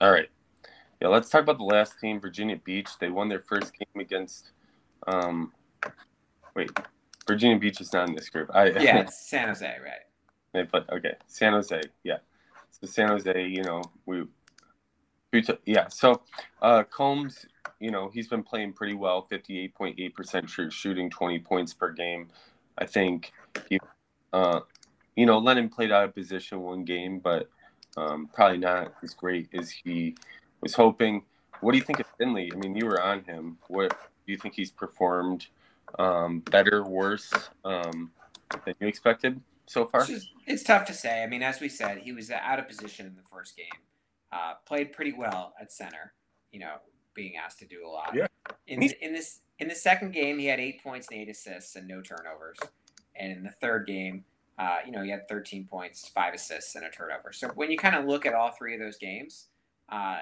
All right, yeah. Let's talk about the last team, Virginia Beach. They won their first game against. Um, wait, Virginia Beach is not in this group. I, yeah, it's San Jose, right? But okay, San Jose, yeah. So San Jose, you know, we, we t- yeah. So uh, Combs you know, he's been playing pretty well 58.8% true shooting, 20 points per game. I think he, uh, you know, Lennon played out of position one game, but um, probably not as great as he was hoping. What do you think of Finley? I mean, you were on him. What do you think he's performed um, better, worse um, than you expected so far? It's, just, it's, tough to say. I mean, as we said, he was out of position in the first game. Uh, played pretty well at center. You know, being asked to do a lot. Yeah. In in this in the second game, he had eight points and eight assists and no turnovers. And in the third game, uh, you know, he had 13 points, five assists, and a turnover. So when you kind of look at all three of those games, uh,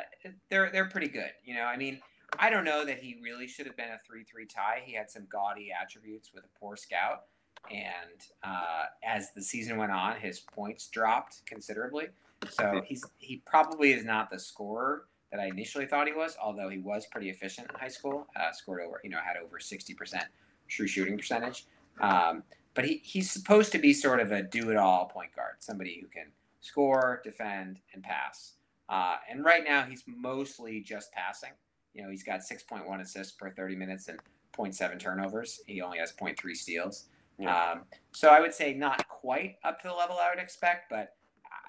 they're they're pretty good. You know, I mean, I don't know that he really should have been a three-three tie. He had some gaudy attributes with a poor scout, and uh, as the season went on, his points dropped considerably. So he's he probably is not the scorer that I initially thought he was, although he was pretty efficient in high school. Uh, scored over, you know, had over sixty percent true shooting percentage. Um, but he, he's supposed to be sort of a do-it-all point guard, somebody who can score, defend, and pass. Uh, and right now, he's mostly just passing. You know, he's got 6.1 assists per 30 minutes and 0.7 turnovers. He only has 0.3 steals. Yeah. Um, so I would say not quite up to the level I would expect, but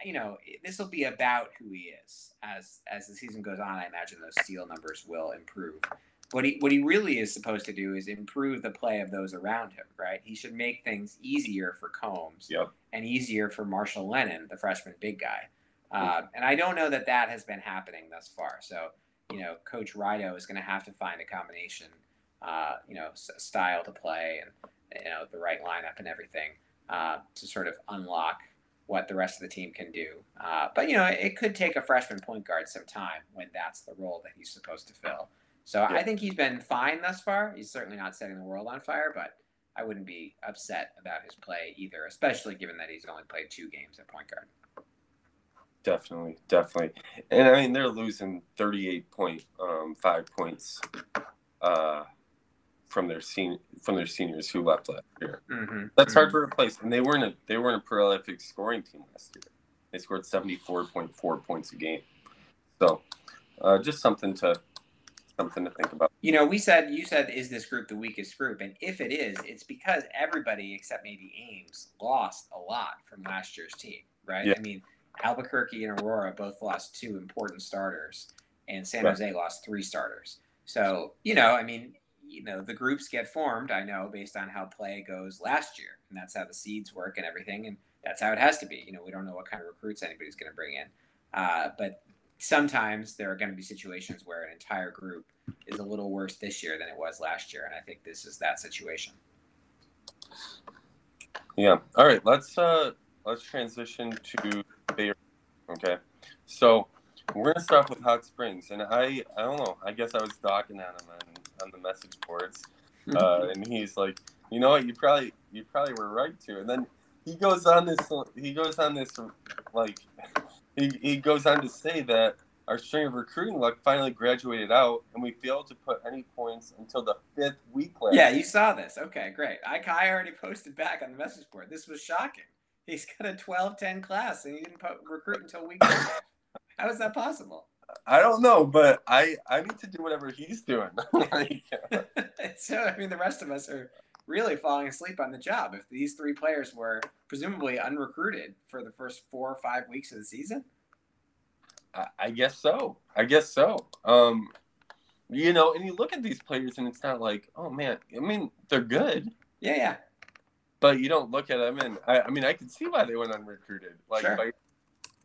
you know, this will be about who he is as as the season goes on. I imagine those steal numbers will improve. What he what he really is supposed to do is improve the play of those around him. Right? He should make things easier for Combs yep. and easier for Marshall Lennon, the freshman big guy. Uh, and I don't know that that has been happening thus far. So you know, Coach Rido is going to have to find a combination, uh, you know, style to play and you know the right lineup and everything uh, to sort of unlock what the rest of the team can do. Uh, but you know, it could take a freshman point guard some time when that's the role that he's supposed to fill. So yeah. I think he's been fine thus far. He's certainly not setting the world on fire, but I wouldn't be upset about his play either, especially given that he's only played two games at point guard. Definitely, definitely, and I mean they're losing thirty-eight point um, five points uh, from their senior from their seniors who left last year. Mm-hmm. That's mm-hmm. hard to replace, and they weren't a they weren't a prolific scoring team last year. They scored seventy four point four points a game, so uh, just something to something to think about. You know, we said you said is this group the weakest group, and if it is, it's because everybody except maybe Ames lost a lot from last year's team, right? Yeah. I mean, Albuquerque and Aurora both lost two important starters, and San Jose lost three starters. So you know, I mean, you know the groups get formed i know based on how play goes last year and that's how the seeds work and everything and that's how it has to be. You know we don't know what kind of recruits anybody's going to bring in. Uh, but sometimes there are going to be situations where an entire group is a little worse this year than it was last year and i think this is that situation. Yeah. All right let's uh let's transition to Okay so we're gonna start with hot springs and i i don't know i guess i was talking on him and on the message boards, mm-hmm. uh, and he's like, you know what, you probably you probably were right to. And then he goes on this he goes on this like he, he goes on to say that our string of recruiting luck finally graduated out, and we failed to put any points until the fifth week last. Yeah, you saw this. Okay, great. I, I already posted back on the message board. This was shocking. He's got a 12-10 class, and he didn't put, recruit until week. How is that possible? I don't know, but I I need to do whatever he's doing. like, so I mean, the rest of us are really falling asleep on the job. If these three players were presumably unrecruited for the first four or five weeks of the season, I, I guess so. I guess so. Um, you know, and you look at these players, and it's not like, oh man. I mean, they're good. Yeah, yeah. But you don't look at them, and I, I mean, I can see why they went unrecruited. Like, sure.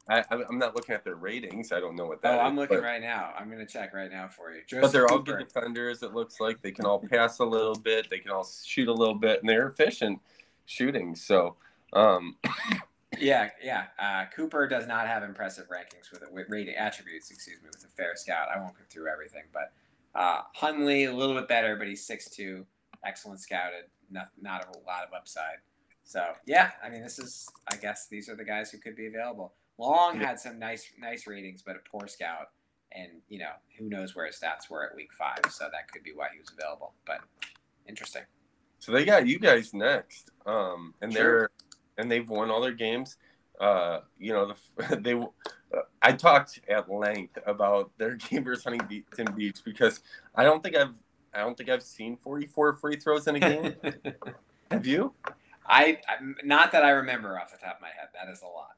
I, am not looking at their ratings. I don't know what that. Oh, I'm looking but, right now. I'm going to check right now for you. Joseph but they're all good defenders. It looks like they can all pass a little bit. They can all shoot a little bit, and they're efficient shooting. So, um, yeah, yeah. Uh, Cooper does not have impressive rankings with, with rating attributes. Excuse me, with a fair scout. I won't go through everything, but uh, Hunley a little bit better, but he's six two, excellent scouted. Not not a lot of upside. So yeah, I mean, this is. I guess these are the guys who could be available. Long had some nice nice ratings, but a poor scout, and you know who knows where his stats were at week five, so that could be why he was available. But interesting. So they got you guys next, um, and sure. they're and they've won all their games. Uh, you know, the, they. Uh, I talked at length about their game versus Huntington Beach because I don't think I've I don't think I've seen 44 free throws in a game. Have you? I not that I remember off the top of my head. That is a lot.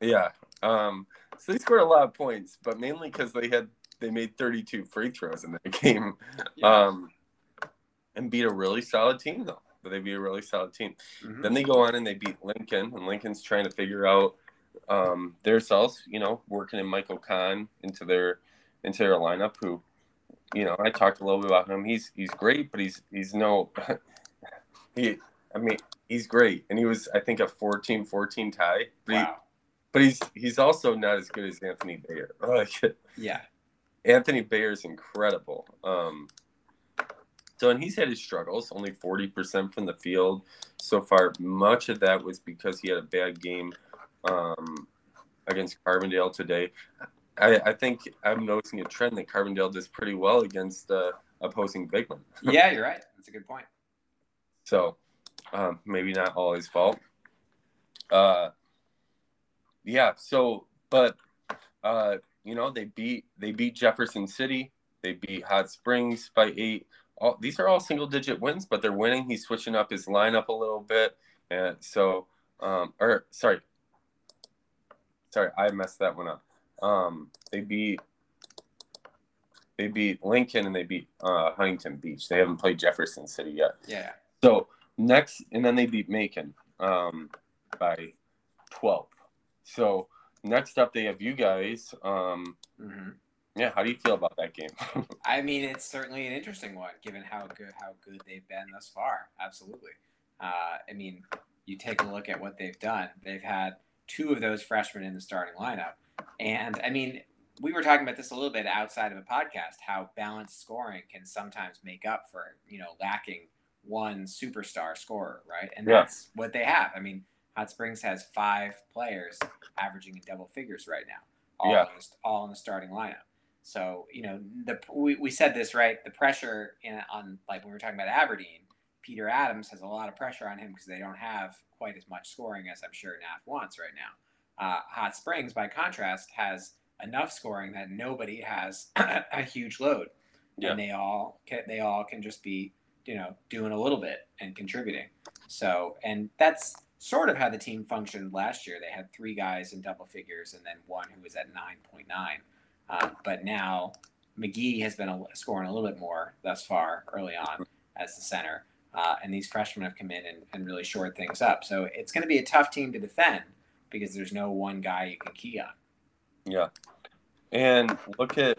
Yeah. Um, so they scored a lot of points, but mainly because they had they made 32 free throws in that game, yeah. um, and beat a really solid team though. But they beat a really solid team. Mm-hmm. Then they go on and they beat Lincoln, and Lincoln's trying to figure out um, themselves. You know, working in Michael Kahn into their into their lineup, who you know, I talked a little bit about him. He's he's great, but he's he's no he I mean, he's great. And he was I think a 14-14 tie. But wow. He, but he's he's also not as good as Anthony Bayer. Like yeah. Anthony Bayer is incredible. Um so and he's had his struggles, only 40% from the field so far. Much of that was because he had a bad game um, against Carbondale today. I, I, think I'm noticing a trend that Carbondale does pretty well against uh, opposing big men. yeah, you're right. That's a good point. So um, maybe not all his fault. Uh, yeah. So, but uh, you know, they beat they beat Jefferson City. They beat Hot Springs by eight. All, these are all single digit wins, but they're winning. He's switching up his lineup a little bit, and so, um, or sorry, sorry, I messed that one up. Um, they beat they beat Lincoln and they beat uh, Huntington Beach. They haven't played Jefferson City yet. Yeah. So next, and then they beat Macon um, by twelve. So next up, they have you guys. Um, mm-hmm. Yeah, how do you feel about that game? I mean, it's certainly an interesting one, given how good how good they've been thus far. Absolutely. Uh, I mean, you take a look at what they've done. They've had two of those freshmen in the starting lineup. And I mean, we were talking about this a little bit outside of a podcast, how balanced scoring can sometimes make up for, you know, lacking one superstar scorer, right? And yeah. that's what they have. I mean, Hot Springs has five players averaging in double figures right now, all, yeah. in, the, all in the starting lineup. So, you know, the we, we said this, right? The pressure in, on, like when we were talking about Aberdeen, Peter Adams has a lot of pressure on him because they don't have quite as much scoring as I'm sure NAF wants right now. Uh, Hot Springs, by contrast, has enough scoring that nobody has a huge load, yeah. and they all can, they all can just be you know doing a little bit and contributing. So, and that's sort of how the team functioned last year. They had three guys in double figures and then one who was at nine point nine. Uh, but now McGee has been a, scoring a little bit more thus far early on as the center. Uh, and these freshmen have come in and, and really shored things up. So it's going to be a tough team to defend because there's no one guy you can key on. Yeah. And look at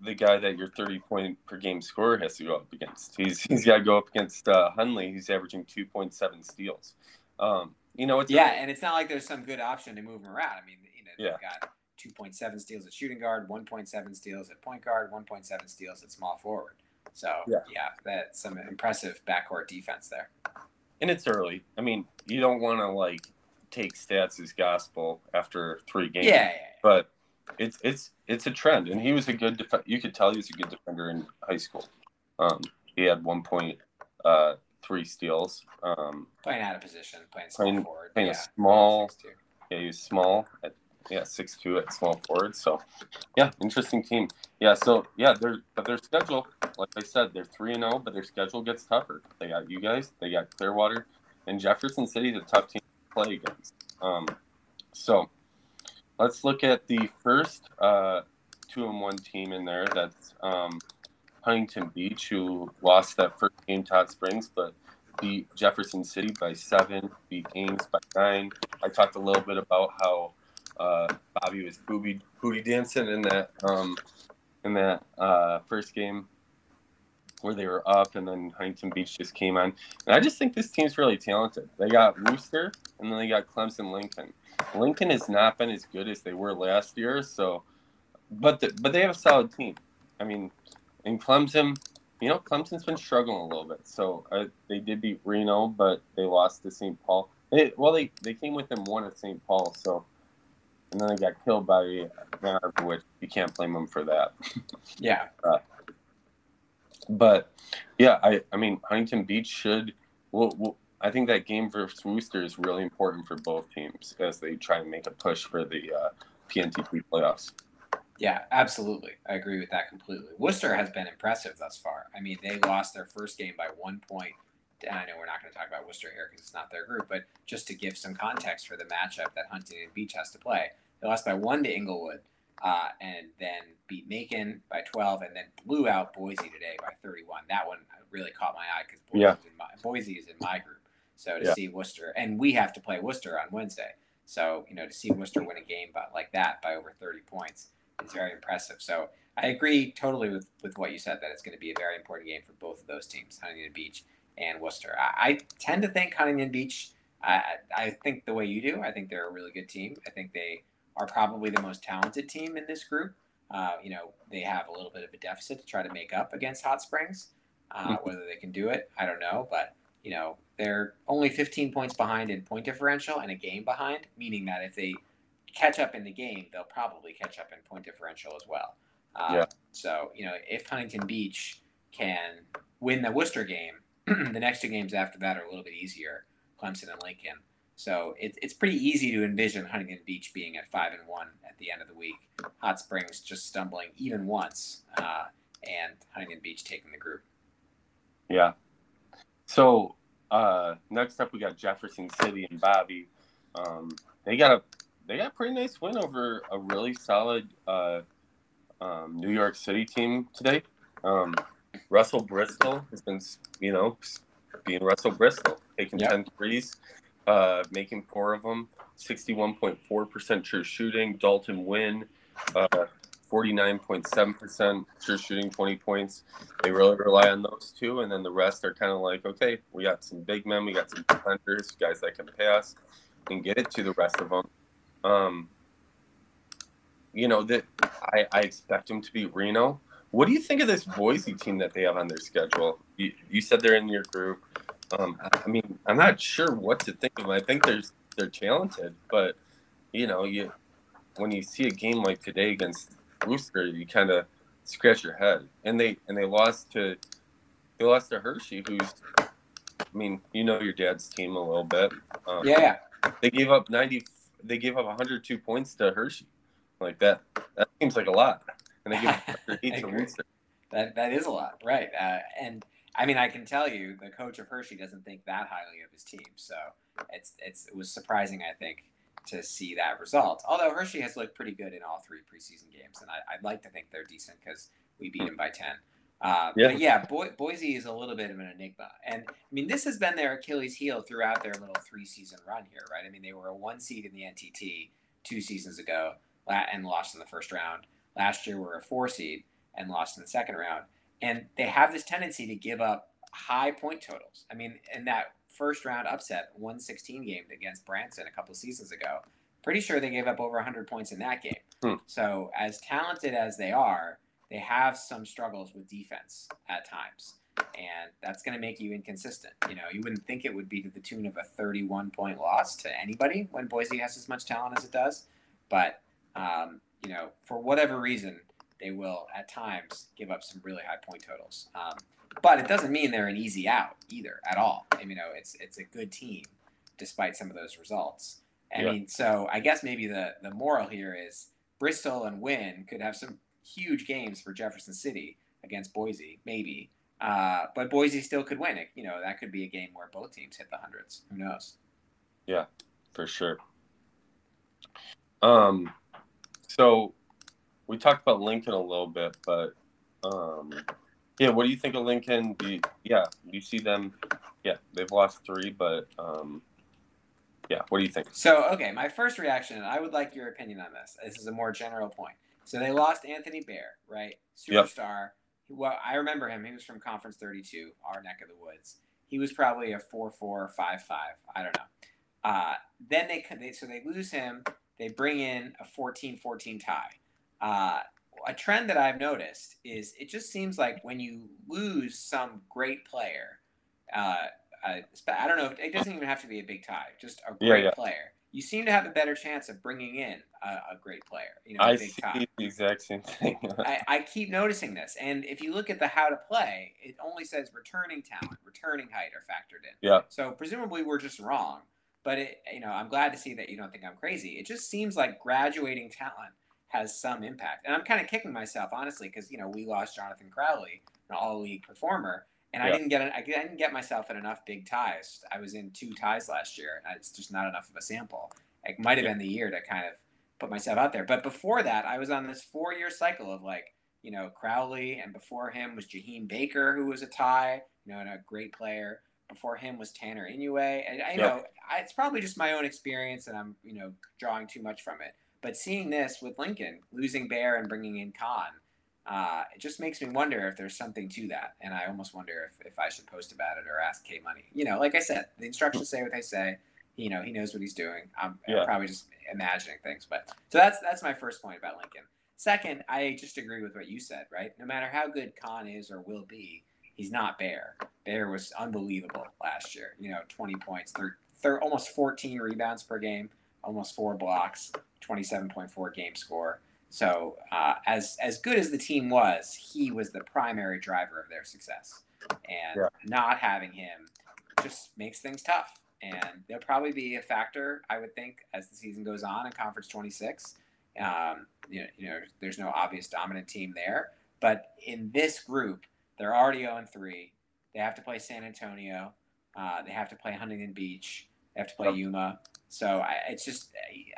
the guy that your 30 point per game scorer has to go up against. He's he's got to go up against uh, Hunley. He's averaging 2.7 steals. Um, you know, it's yeah, really, and it's not like there's some good option to move him around. I mean, you know, they've got 2.7 steals at shooting guard, 1.7 steals at point guard, 1.7 steals at small forward. So yeah, yeah that's some impressive backcourt defense there. And it's early. I mean, you don't want to like take stats as gospel after three games. Yeah, yeah, yeah. But it's it's it's a trend, and he was a good. Def- you could tell he was a good defender in high school. Um, he had one point uh, three steals. Um, playing out of position, playing small playing, forward. Playing yeah, a small. Yeah, he was small at yeah, six two at small forward. So yeah, interesting team. Yeah, so yeah, their but their schedule, like I said, they're three and zero, oh, but their schedule gets tougher. They got you guys, they got Clearwater, and Jefferson City's a tough team play against. Um, so let's look at the first uh, two and one team in there. That's um, Huntington Beach, who lost that first game to Hot Springs, but beat Jefferson City by seven, beat Ames by nine. I talked a little bit about how uh, Bobby was booby booty dancing in that um, in that uh, first game where they were up, and then Huntington Beach just came on. And I just think this team's really talented. They got Wooster, and then they got Clemson Lincoln. Lincoln has not been as good as they were last year, so but the, but they have a solid team. I mean, in Clemson, you know, Clemson's been struggling a little bit. So uh, they did beat Reno, but they lost to St. Paul. They, well, they, they came with them one at St. Paul, so and then they got killed by Van which you can't blame them for that. Yeah. Uh, but yeah, I I mean Huntington Beach should. Well, well, I think that game versus Wooster is really important for both teams as they try and make a push for the uh, PNTT playoffs. Yeah, absolutely. I agree with that completely. Wooster has been impressive thus far. I mean, they lost their first game by one point and I know we're not going to talk about Wooster here because it's not their group, but just to give some context for the matchup that Huntington Beach has to play, they lost by one to Inglewood, uh, and then beat Macon by 12, and then blew out Boise today by 31. That one really caught my eye because Boise, yeah. Boise, is in my group. So to yeah. see Worcester, and we have to play Worcester on Wednesday. So you know to see Worcester win a game by, like that by over 30 points is very impressive. So I agree totally with, with what you said that it's going to be a very important game for both of those teams, Huntington Beach and Worcester. I, I tend to think Huntington Beach. I, I think the way you do. I think they're a really good team. I think they are probably the most talented team in this group. Uh, you know, they have a little bit of a deficit to try to make up against Hot Springs. Uh, mm-hmm. Whether they can do it, I don't know. But you know, they're only 15 points behind in point differential and a game behind, meaning that if they catch up in the game, they'll probably catch up in point differential as well. Uh, yeah. So, you know, if Huntington Beach can win the Worcester game, the next two games after that are a little bit easier Clemson and Lincoln. So it, it's pretty easy to envision Huntington Beach being at 5 and 1 at the end of the week. Hot Springs just stumbling even once, uh, and Huntington Beach taking the group. Yeah. So uh, next up, we got Jefferson City and Bobby. Um, they got a they got a pretty nice win over a really solid uh, um, New York City team today. Um, Russell Bristol has been, you know, being Russell Bristol, taking yep. 10 threes, uh, making four of them, 61.4% true shooting. Dalton Wynn, uh, 49.7% true shooting, 20 points. They really rely on those two. And then the rest are kind of like, okay, we got some big men, we got some defenders, guys that can pass and get it to the rest of them. Um, you know, that I, I expect them to beat Reno. What do you think of this Boise team that they have on their schedule? You, you said they're in your group. Um, I mean, I'm not sure what to think of them. I think they're they're talented, but you know, you when you see a game like today against Worcester, you kind of scratch your head. And they and they lost to they lost to Hershey, who's I mean, you know your dad's team a little bit. Um, yeah. They gave up 90 they gave up 102 points to Hershey. Like that that seems like a lot. And they give up to. That that is a lot, right? Uh, and I mean, I can tell you, the coach of Hershey doesn't think that highly of his team. So it's it's it was surprising, I think, to see that result. Although Hershey has looked pretty good in all three preseason games, and I, would like to think they're decent because we beat them by ten. Uh, yeah. But yeah, Bo- Boise is a little bit of an enigma, and I mean this has been their Achilles heel throughout their little three season run here, right? I mean they were a one seed in the NTT two seasons ago and lost in the first round. Last year were a four seed and lost in the second round, and they have this tendency to give up high point totals. I mean, in that first round upset, 116 game against Branson a couple seasons ago. Pretty sure they gave up over 100 points in that game. Hmm. So, as talented as they are, they have some struggles with defense at times. And that's going to make you inconsistent. You know, you wouldn't think it would be to the tune of a 31 point loss to anybody when Boise has as much talent as it does. But, um, you know, for whatever reason, they will at times give up some really high point totals. Um, but it doesn't mean they're an easy out either at all. I mean, you know, it's it's a good team despite some of those results. I yeah. mean, so I guess maybe the the moral here is Bristol and Wynn could have some huge games for Jefferson City against Boise, maybe. Uh, but Boise still could win it. You know, that could be a game where both teams hit the hundreds. Who knows? Yeah, for sure. Um, so we talked about Lincoln a little bit, but um, yeah, what do you think of Lincoln? You, yeah, you see them? Yeah, they've lost three, but um, yeah, what do you think? So, okay, my first reaction, I would like your opinion on this. This is a more general point. So they lost Anthony Bear, right? Superstar. Yep. Well, I remember him. He was from Conference 32, our neck of the woods. He was probably a 4 4, 5 5. I don't know. Uh, then they, they, so they lose him. They bring in a 14 14 tie. Uh, a trend that I've noticed is it just seems like when you lose some great player, uh, uh, I don't know, if, it doesn't even have to be a big tie, just a great yeah, yeah. player. You seem to have a better chance of bringing in a, a great player. You know, I big see tie. the exact same thing. I, I keep noticing this, and if you look at the how to play, it only says returning talent, returning height are factored in. Yeah. So presumably we're just wrong, but it, you know, I'm glad to see that you don't think I'm crazy. It just seems like graduating talent has some impact. And I'm kind of kicking myself honestly because you know we lost Jonathan Crowley, an all league performer, and yeah. I didn't get an, I didn't get myself in enough big ties. I was in two ties last year, and it's just not enough of a sample. It might have yeah. been the year to kind of put myself out there. But before that, I was on this four year cycle of like you know Crowley, and before him was Jaheim Baker, who was a tie, you know, and a great player. Before him was Tanner Inoue, and I you know I, it's probably just my own experience, and I'm you know drawing too much from it But seeing this with Lincoln losing Bear and bringing in Khan, uh, it just makes me wonder if there's something to that. And I almost wonder if, if I should post about it or ask K Money. You know, like I said, the instructions say what they say. You know, he knows what he's doing. I'm, yeah. I'm probably just imagining things. But so that's that's my first point about Lincoln. Second, I just agree with what you said, right? No matter how good Khan is or will be, he's not Bear. Bear was unbelievable last year. You know, 20 points, thir- thir- almost 14 rebounds per game, almost four blocks, 27.4 game score. So uh, as as good as the team was, he was the primary driver of their success, and yeah. not having him just makes things tough. And there'll probably be a factor, I would think, as the season goes on in Conference 26. Um, you know, you know, there's no obvious dominant team there, but in this group, they're already 0 3. They have to play San Antonio. Uh, they have to play Huntington Beach. They have to play Yuma. So I, it's just,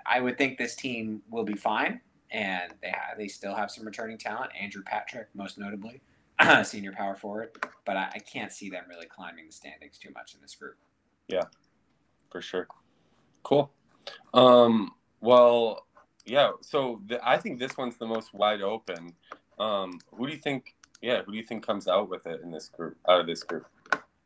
I would think this team will be fine and they they still have some returning talent. Andrew Patrick, most notably, senior power forward, but I, I, can't see them really climbing the standings too much in this group. Yeah, for sure. Cool. Um, well, yeah. So I think this one's the most wide open. Um, who do you think? Yeah, who do you think comes out with it in this group? Out of this group?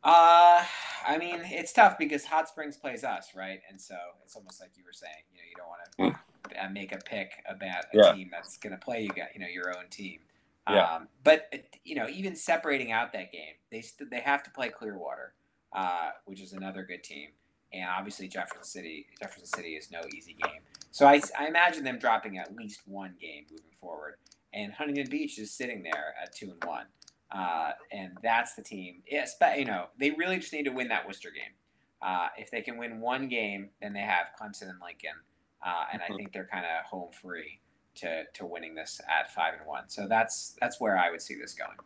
Uh, I mean, it's tough because Hot Springs plays us, right? And so it's almost like you were saying, you know, you don't want to mm. Uh, make a pick about a yeah. team that's going to play you got you know your own team. Yeah. Um, but you know, even separating out that game, they st- they have to play Clearwater, uh, which is another good team, and obviously Jefferson City. Jefferson City is no easy game. So I, I imagine them dropping at least one game moving forward. And Huntington Beach is sitting there at two and one, uh, and that's the team. Yes, but you know they really just need to win that Worcester game. Uh, if they can win one game, then they have Clemson and Lincoln uh, and I mm-hmm. think they're kind of home free to to winning this at five and one. So that's that's where I would see this going.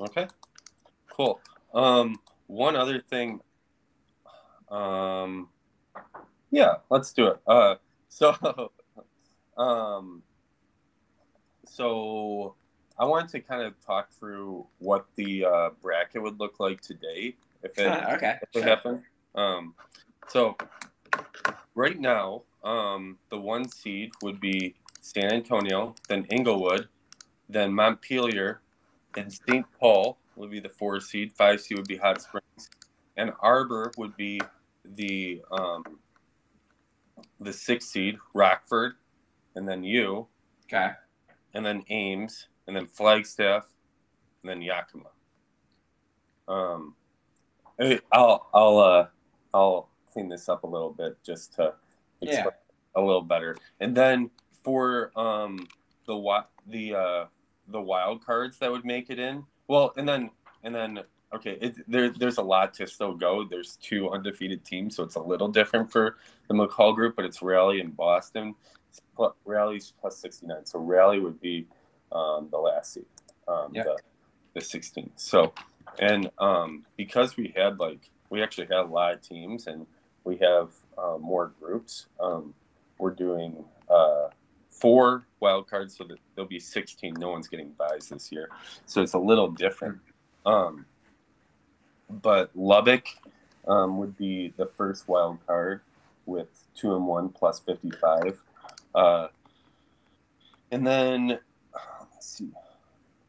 Okay, cool. Um, one other thing. Um, yeah, let's do it. Uh, so, um, so I wanted to kind of talk through what the uh, bracket would look like today if it okay if it sure. happened. Um, so right now, um, the one seed would be San Antonio, then Inglewood, then Montpelier, and St. Paul would be the four seed. Five seed would be Hot Springs, and Arbor would be the um, the six seed. Rockford, and then you. Okay. And then Ames, and then Flagstaff, and then Yakima. Um, I'll I'll uh, I'll clean this up a little bit just to yeah. a little better. And then for um the the uh the wild cards that would make it in. Well, and then and then okay, it, there there's a lot to still go. There's two undefeated teams, so it's a little different for the McCall group, but it's Raleigh and Boston. Raleigh's plus 69, so Raleigh would be um, the last seed, um, yep. the, the 16th. So, and um, because we had like we actually had a lot of teams, and we have uh, more groups. Um, we're doing uh, four wild cards, so that there'll be 16. No one's getting buys this year, so it's a little different. Um, but Lubbock um, would be the first wild card with two and one plus 55. Uh, and then see,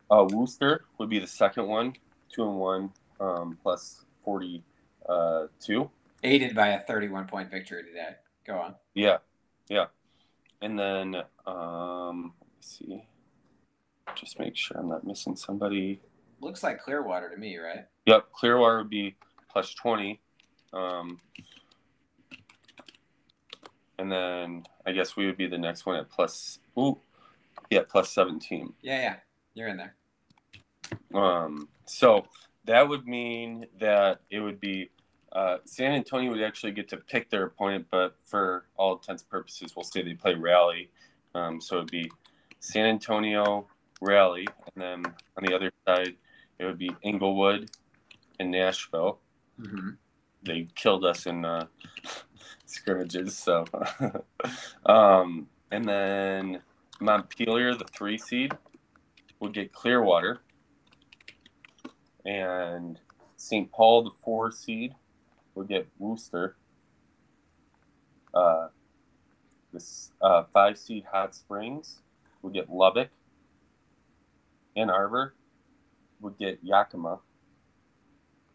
uh, Worcester would be the second one, two and one um, plus 42 aided by a 31 point victory today. Go on. Yeah, yeah, and then um, let's see, just make sure I'm not missing somebody. Looks like Clearwater to me, right? Yep, Clearwater would be plus 20. Um, and then I guess we would be the next one at plus. Ooh, yeah, plus 17. Yeah, yeah, you're in there. Um, so that would mean that it would be uh, San Antonio would actually get to pick their opponent, but for all intents and purposes, we'll say they play Raleigh. Um, so it'd be San Antonio, Raleigh, and then on the other side, it would be Inglewood and Nashville. Mm-hmm. They killed us in uh, scrimmages, so. um, and then Montpelier, the three seed, would get Clearwater, and St. Paul, the four seed, we'll get Worcester. Uh, this uh, five seed Hot Springs would get Lubbock. Ann Arbor would get Yakima.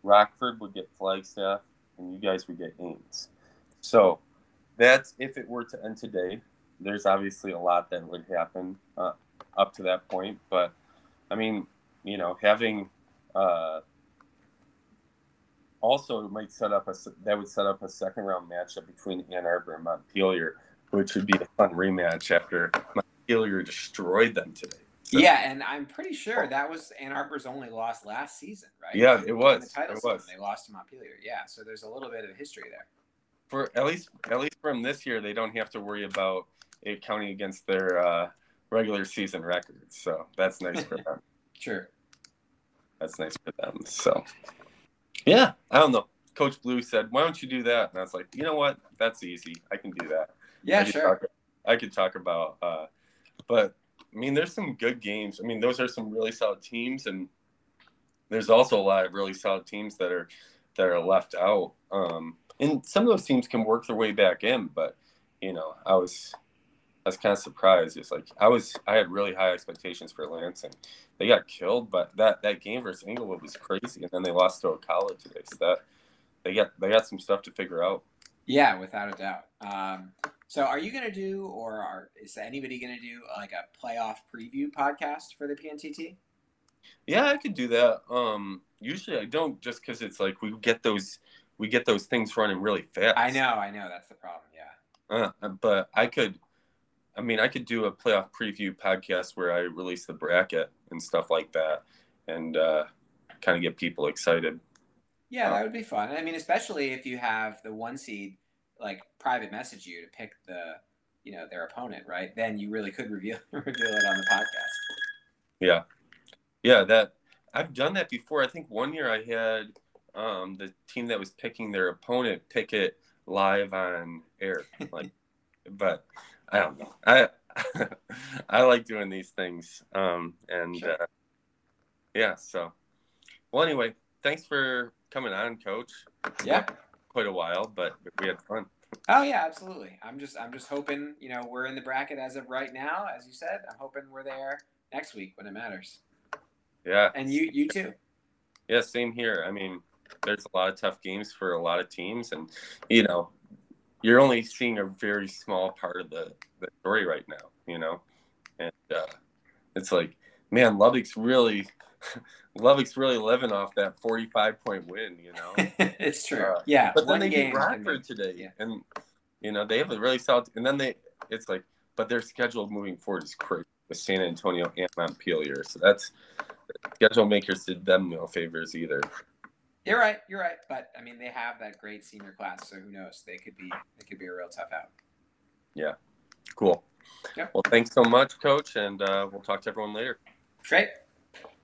Rockford would get Flagstaff, and you guys would get Ames. So that's if it were to end today. There's obviously a lot that would happen uh, up to that point, but I mean, you know, having uh, also it might set up a that would set up a second round matchup between Ann Arbor and Montpelier, which would be a fun rematch after Montpelier destroyed them today. So. Yeah, and I'm pretty sure that was Ann Arbor's only loss last season, right? Yeah, it was. The title it season, was. They lost to Montpelier. Yeah, so there's a little bit of history there. For at least at least from this year, they don't have to worry about it counting against their uh, regular season records. So that's nice for them. sure. That's nice for them. So yeah, I don't know. Coach Blue said, "Why don't you do that?" And I was like, "You know what? That's easy. I can do that." Yeah, I sure. Talk, I could talk about, uh, but I mean, there's some good games. I mean, those are some really solid teams, and there's also a lot of really solid teams that are that are left out. Um, and some of those teams can work their way back in, but you know, I was I was kind of surprised. It's like I was I had really high expectations for Lansing. They got killed, but that that game versus Englewood was crazy, and then they lost to Ocala today. So that they got they got some stuff to figure out. Yeah, without a doubt. Um, so, are you going to do, or are, is anybody going to do like a playoff preview podcast for the PNTT? Yeah, I could do that. Um, usually, I don't, just because it's like we get those we get those things running really fast. I know, I know, that's the problem. Yeah. Uh, but I could, I mean, I could do a playoff preview podcast where I release the bracket and stuff like that, and uh, kind of get people excited. Yeah, that would be fun. I mean, especially if you have the one seed like private message you to pick the you know their opponent, right? Then you really could reveal reveal it on the podcast. Yeah, yeah. That I've done that before. I think one year I had um, the team that was picking their opponent pick it live on air, like. but I don't know. I I like doing these things, um, and sure. uh, yeah. So, well, anyway, thanks for coming on, Coach. Yeah, quite a while, but we had fun. Oh yeah, absolutely. I'm just I'm just hoping you know we're in the bracket as of right now, as you said. I'm hoping we're there next week when it matters. Yeah. And you you too. Yeah, same here. I mean, there's a lot of tough games for a lot of teams, and you know, you're only seeing a very small part of the, the story right now. You know, and uh, it's like, man, Lubbock's really Lubbock's really living off that 45 point win, you know. it's true. Uh, yeah. But then they beat Rockford today, yeah. and you know they have a really solid. And then they, it's like, but their schedule moving forward is crazy with San Antonio and Montpelier. So that's schedule makers did them no favors either. You're right. You're right. But I mean, they have that great senior class, so who knows? They could be. They could be a real tough out. Yeah. Cool. Yep. Well, thanks so much, Coach, and uh, we'll talk to everyone later. Great.